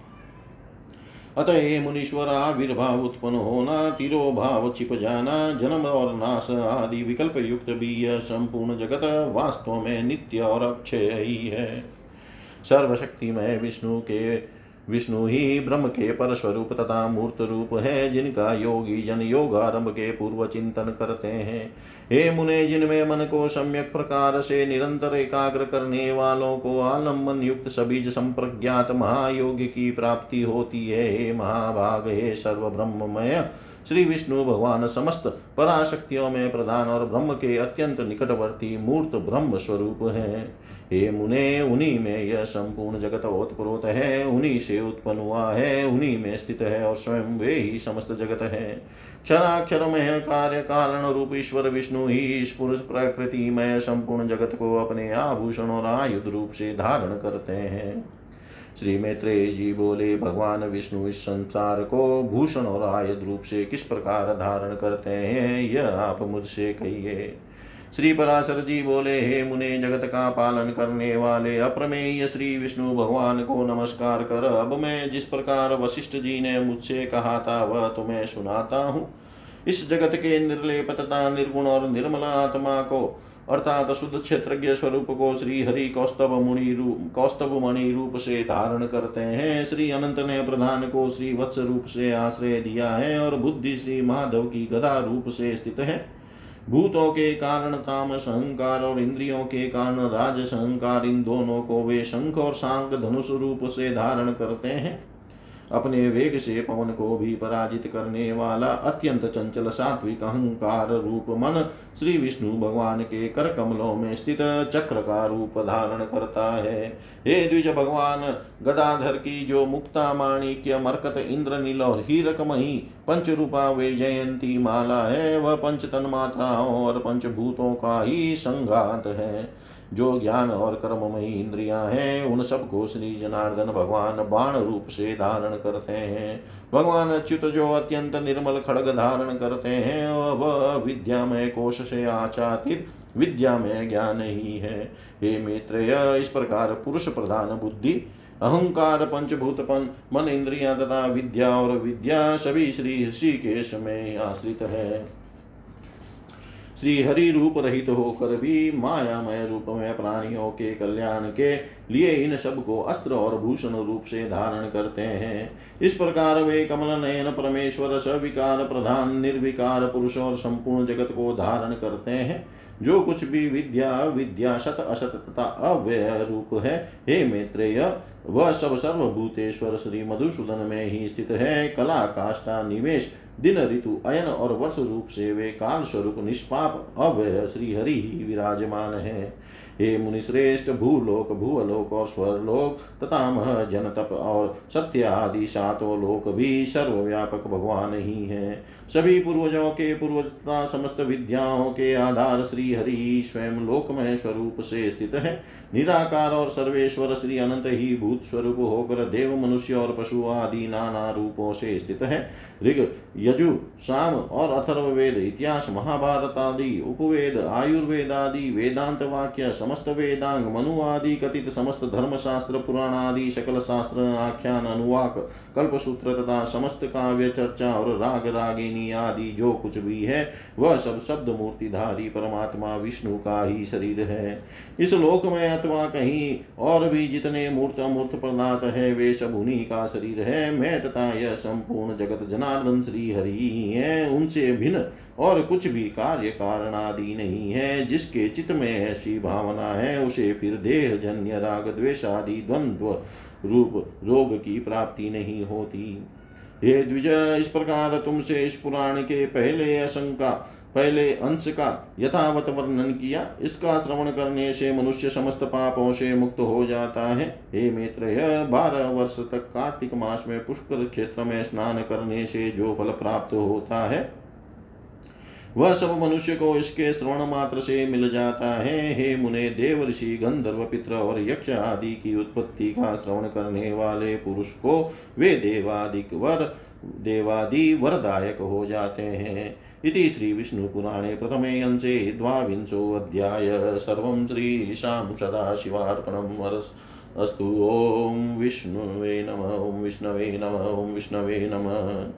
Speaker 1: अतः मुनीश्वर आविर्भाव उत्पन्न होना, तिरोभाव छिप जाना, जन्म और नाश आदि विकल्प युक्त भी यह संपूर्ण जगत वास्तव में नित्य और अक्षय ही है। सर्वशक्तिमय विष्णु के विष्णु ही ब्रह्म के परस्वरूप तथा मूर्त रूप है, जिनका योगी जन योग आरंभ के पूर्व चिंतन करते हैं। हे मुने, जिनमें मन को सम्यक प्रकार से निरंतर एकाग्र करने वालों को आलंबन युक्त सबीज संप्रज्ञात महायोग की प्राप्ति होती है, हे महाभाग, हे सर्व ब्रह्ममय श्री विष्णु भगवान समस्त पराशक्तियों में प्रधान और ब्रह्म के अत्यंत निकटवर्ती मूर्त ब्रह्म स्वरूप है। हे मुने, उन्हीं में यह संपूर्ण जगत ओतप्रोत है, उन्हीं से उत्पन्न हुआ है, उन्हीं में स्थित है और स्वयं वे ही समस्त जगत है। क्षराक्षर में कार्य कारण रूप ईश्वर विष्णु ही इस पुरुष प्रकृति में संपूर्ण जगत को अपने आभूषण और आयुध रूप से धारण करते हैं। श्री मैत्रेय जी बोले भगवान विष्णु इस संसार को भूषण और आयुध रूप से किस प्रकार धारण करते हैं, यह आप मुझसे कहिए। श्री पराशर जी बोले, हे मुने, जगत का पालन करने वाले अप्रमेय श्री विष्णु भगवान को नमस्कार कर। अब मैं जिस प्रकार वशिष्ठ जी ने मुझसे कहा था, वह तुम्हें सुनाता हूँ। इस जगत के निर्लेप तथा निर्गुण और निर्मला आत्मा को अर्थात शुद्ध क्षेत्रज्ञ स्वरूप को श्री हरि कौस्तभ मुनि रूप कौस्तभ मणि रूप से धारण करते हैं। श्री अनंत ने प्रधान को श्री वत्स रूप से आश्रय दिया है और बुद्धि श्री माधव की गदा रूप से स्थित है। भूतों के कारण, काम सहंकार और इंद्रियों के कारण राज सहंकार इन दोनों को वे शंख और सांग धनुष रूप से धारण करते हैं। अपने वेग से पवन को भी पराजित करने वाला अत्यंत चंचल सात्विक अहंकार रूप मन श्री विष्णु भगवान के कर कमलों में स्थित चक्र का रूप धारण करता है। हे द्विज भगवान, गदाधर की जो मुक्ता माणिक्य मरकत इंद्र नील और हीरक मही पंच रूपा वे जयंती माला है, वह पंच तन मात्राओं और पंचभूतों का ही संघात है। जो ज्ञान और कर्ममयी इंद्रियाँ हैं, उन सबको श्री जनार्दन भगवान बाण रूप से धारण करते हैं। भगवान अच्युत जो अत्यंत निर्मल खड़ग धारण करते हैं, वह विद्यामय कोश से आचातित विद्या में ज्ञान ही है। हे मित्र इस प्रकार पुरुष प्रधान बुद्धि अहंकार पंचभूत मन इंद्रिया तथा विद्या और विद्या सभी श्री ऋषिकेश में आश्रित है। श्री हरि रूप रहित होकर भी मायामय रूप में प्राणियों के कल्याण के लिए इन सबको अस्त्र और भूषण रूप से धारण करते हैं। इस प्रकार वे कमल नयन परमेश्वर, सविकार, प्रधान, निर्विकार पुरुष और संपूर्ण जगत को धारण करते हैं। जो कुछ भी विद्या विद्या शत असत तथा अव्यय रूप है, हे मैत्रेय, वह सब सर्वभूतेश्वर श्री मधुसूदन में ही स्थित है। कला, काष्ठा, निवेश, दिन, ऋतु, अयन और वर्ष रूप से वे काल स्वरूप निष्पाप, अव्यय श्री हरि ही विराजमान है। हे मुनिश्रेष्ठ, भूलोक भूअलोक और स्वरलोक, तथा मह जन तप और सत्य आदि सातों लोक भी सर्वव्यापक भगवान ही है। सभी पूर्वजों के पूर्वज तथा समस्त विद्याओं के आधार श्री हरि स्वयं लोकमय स्वरूप से स्थित है। निराकार और सर्वेश्वर श्री अनंत ही भूत स्वरूप होकर देव मनुष्य और पशु आदि नाना रूपों से स्थित है। ऋग यजु, साम और अथर्ववेद, इतिहास महाभारत आदि उपवेद आयुर्वेद आदि वेदांत वाक्य समस्त वेदांग मनु आदि कथित समस्त धर्म शास्त्र पुराण आदि सकल शास्त्र आख्यान, अनुवाक, कल्पसूत्र तथा समस्त काव्य, चर्चा और राग, रागिनी आदि जो कुछ भी है, वह सब शब्द मूर्तिधारी परमात्मा विष्णु का ही शरीर है। इस लोक में अथवा कहीं और भी जितने मूर्त अमूर्त पदार्थ है, वे सब उन्हीं का शरीर है। मैं तथा यह संपूर्ण जगत जनार्दन श्री हरि ही है उनसे भिन्न और कुछ भी कार्य कारण आदि नहीं है। जिसके चित्त में ऐसी भावना है, उसे फिर देह, जन्य, राग, द्वेष आदि द्वंद्व रूप रोग की प्राप्ति नहीं होती। हे द्विज, इस प्रकार तुमसे इस पुराण के पहले असंका पहले अंश का यथावत वर्णन किया, इसका श्रवण करने से मनुष्य समस्त पापों से मुक्त हो जाता है। हे मित्र यह बारह वर्ष तक कार्तिक मास में पुष्कर क्षेत्र में स्नान करने से जो फल प्राप्त होता है, वह सब मनुष्य को इसके श्रवण मात्र से मिल जाता है। हे मुने देव ऋषि गंधर्व पित्र और यक्ष आदि की उत्पत्ति का श्रवण करने वाले पुरुष को वे देवादिक वर, देवादि वरदायक हो जाते हैं। इति श्रीविष्णुपुराणे प्रथमे अंशे द्वाविंशोऽध्याय सर्वं श्रीशां सदाशिवार्पणम् अस्तु। ॐ विष्णुवे नम, ॐ विष्णवे नम, ॐ विष्णवे नमः।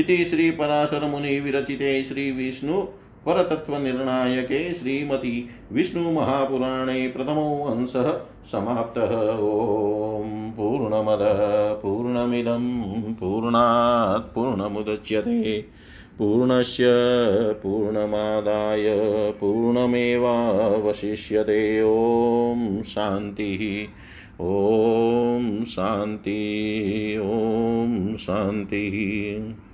Speaker 1: इति श्रीपराशरमुनिविरचिते श्रीविष्णु परतत्त्वनिर्णायके श्रीमती विष्णुमहापुराणे प्रथमो अंशः समाप्तः। ॐ पूर्णमदः, पूर्णमिदं, पूर्णात् पूर्णमुदच्यते। पूर्णस्य पूर्णमादाय पूर्णमेवावशिष्यते। ॐ शान्तिः। ॐ शान्ति। ॐ शान्तिः।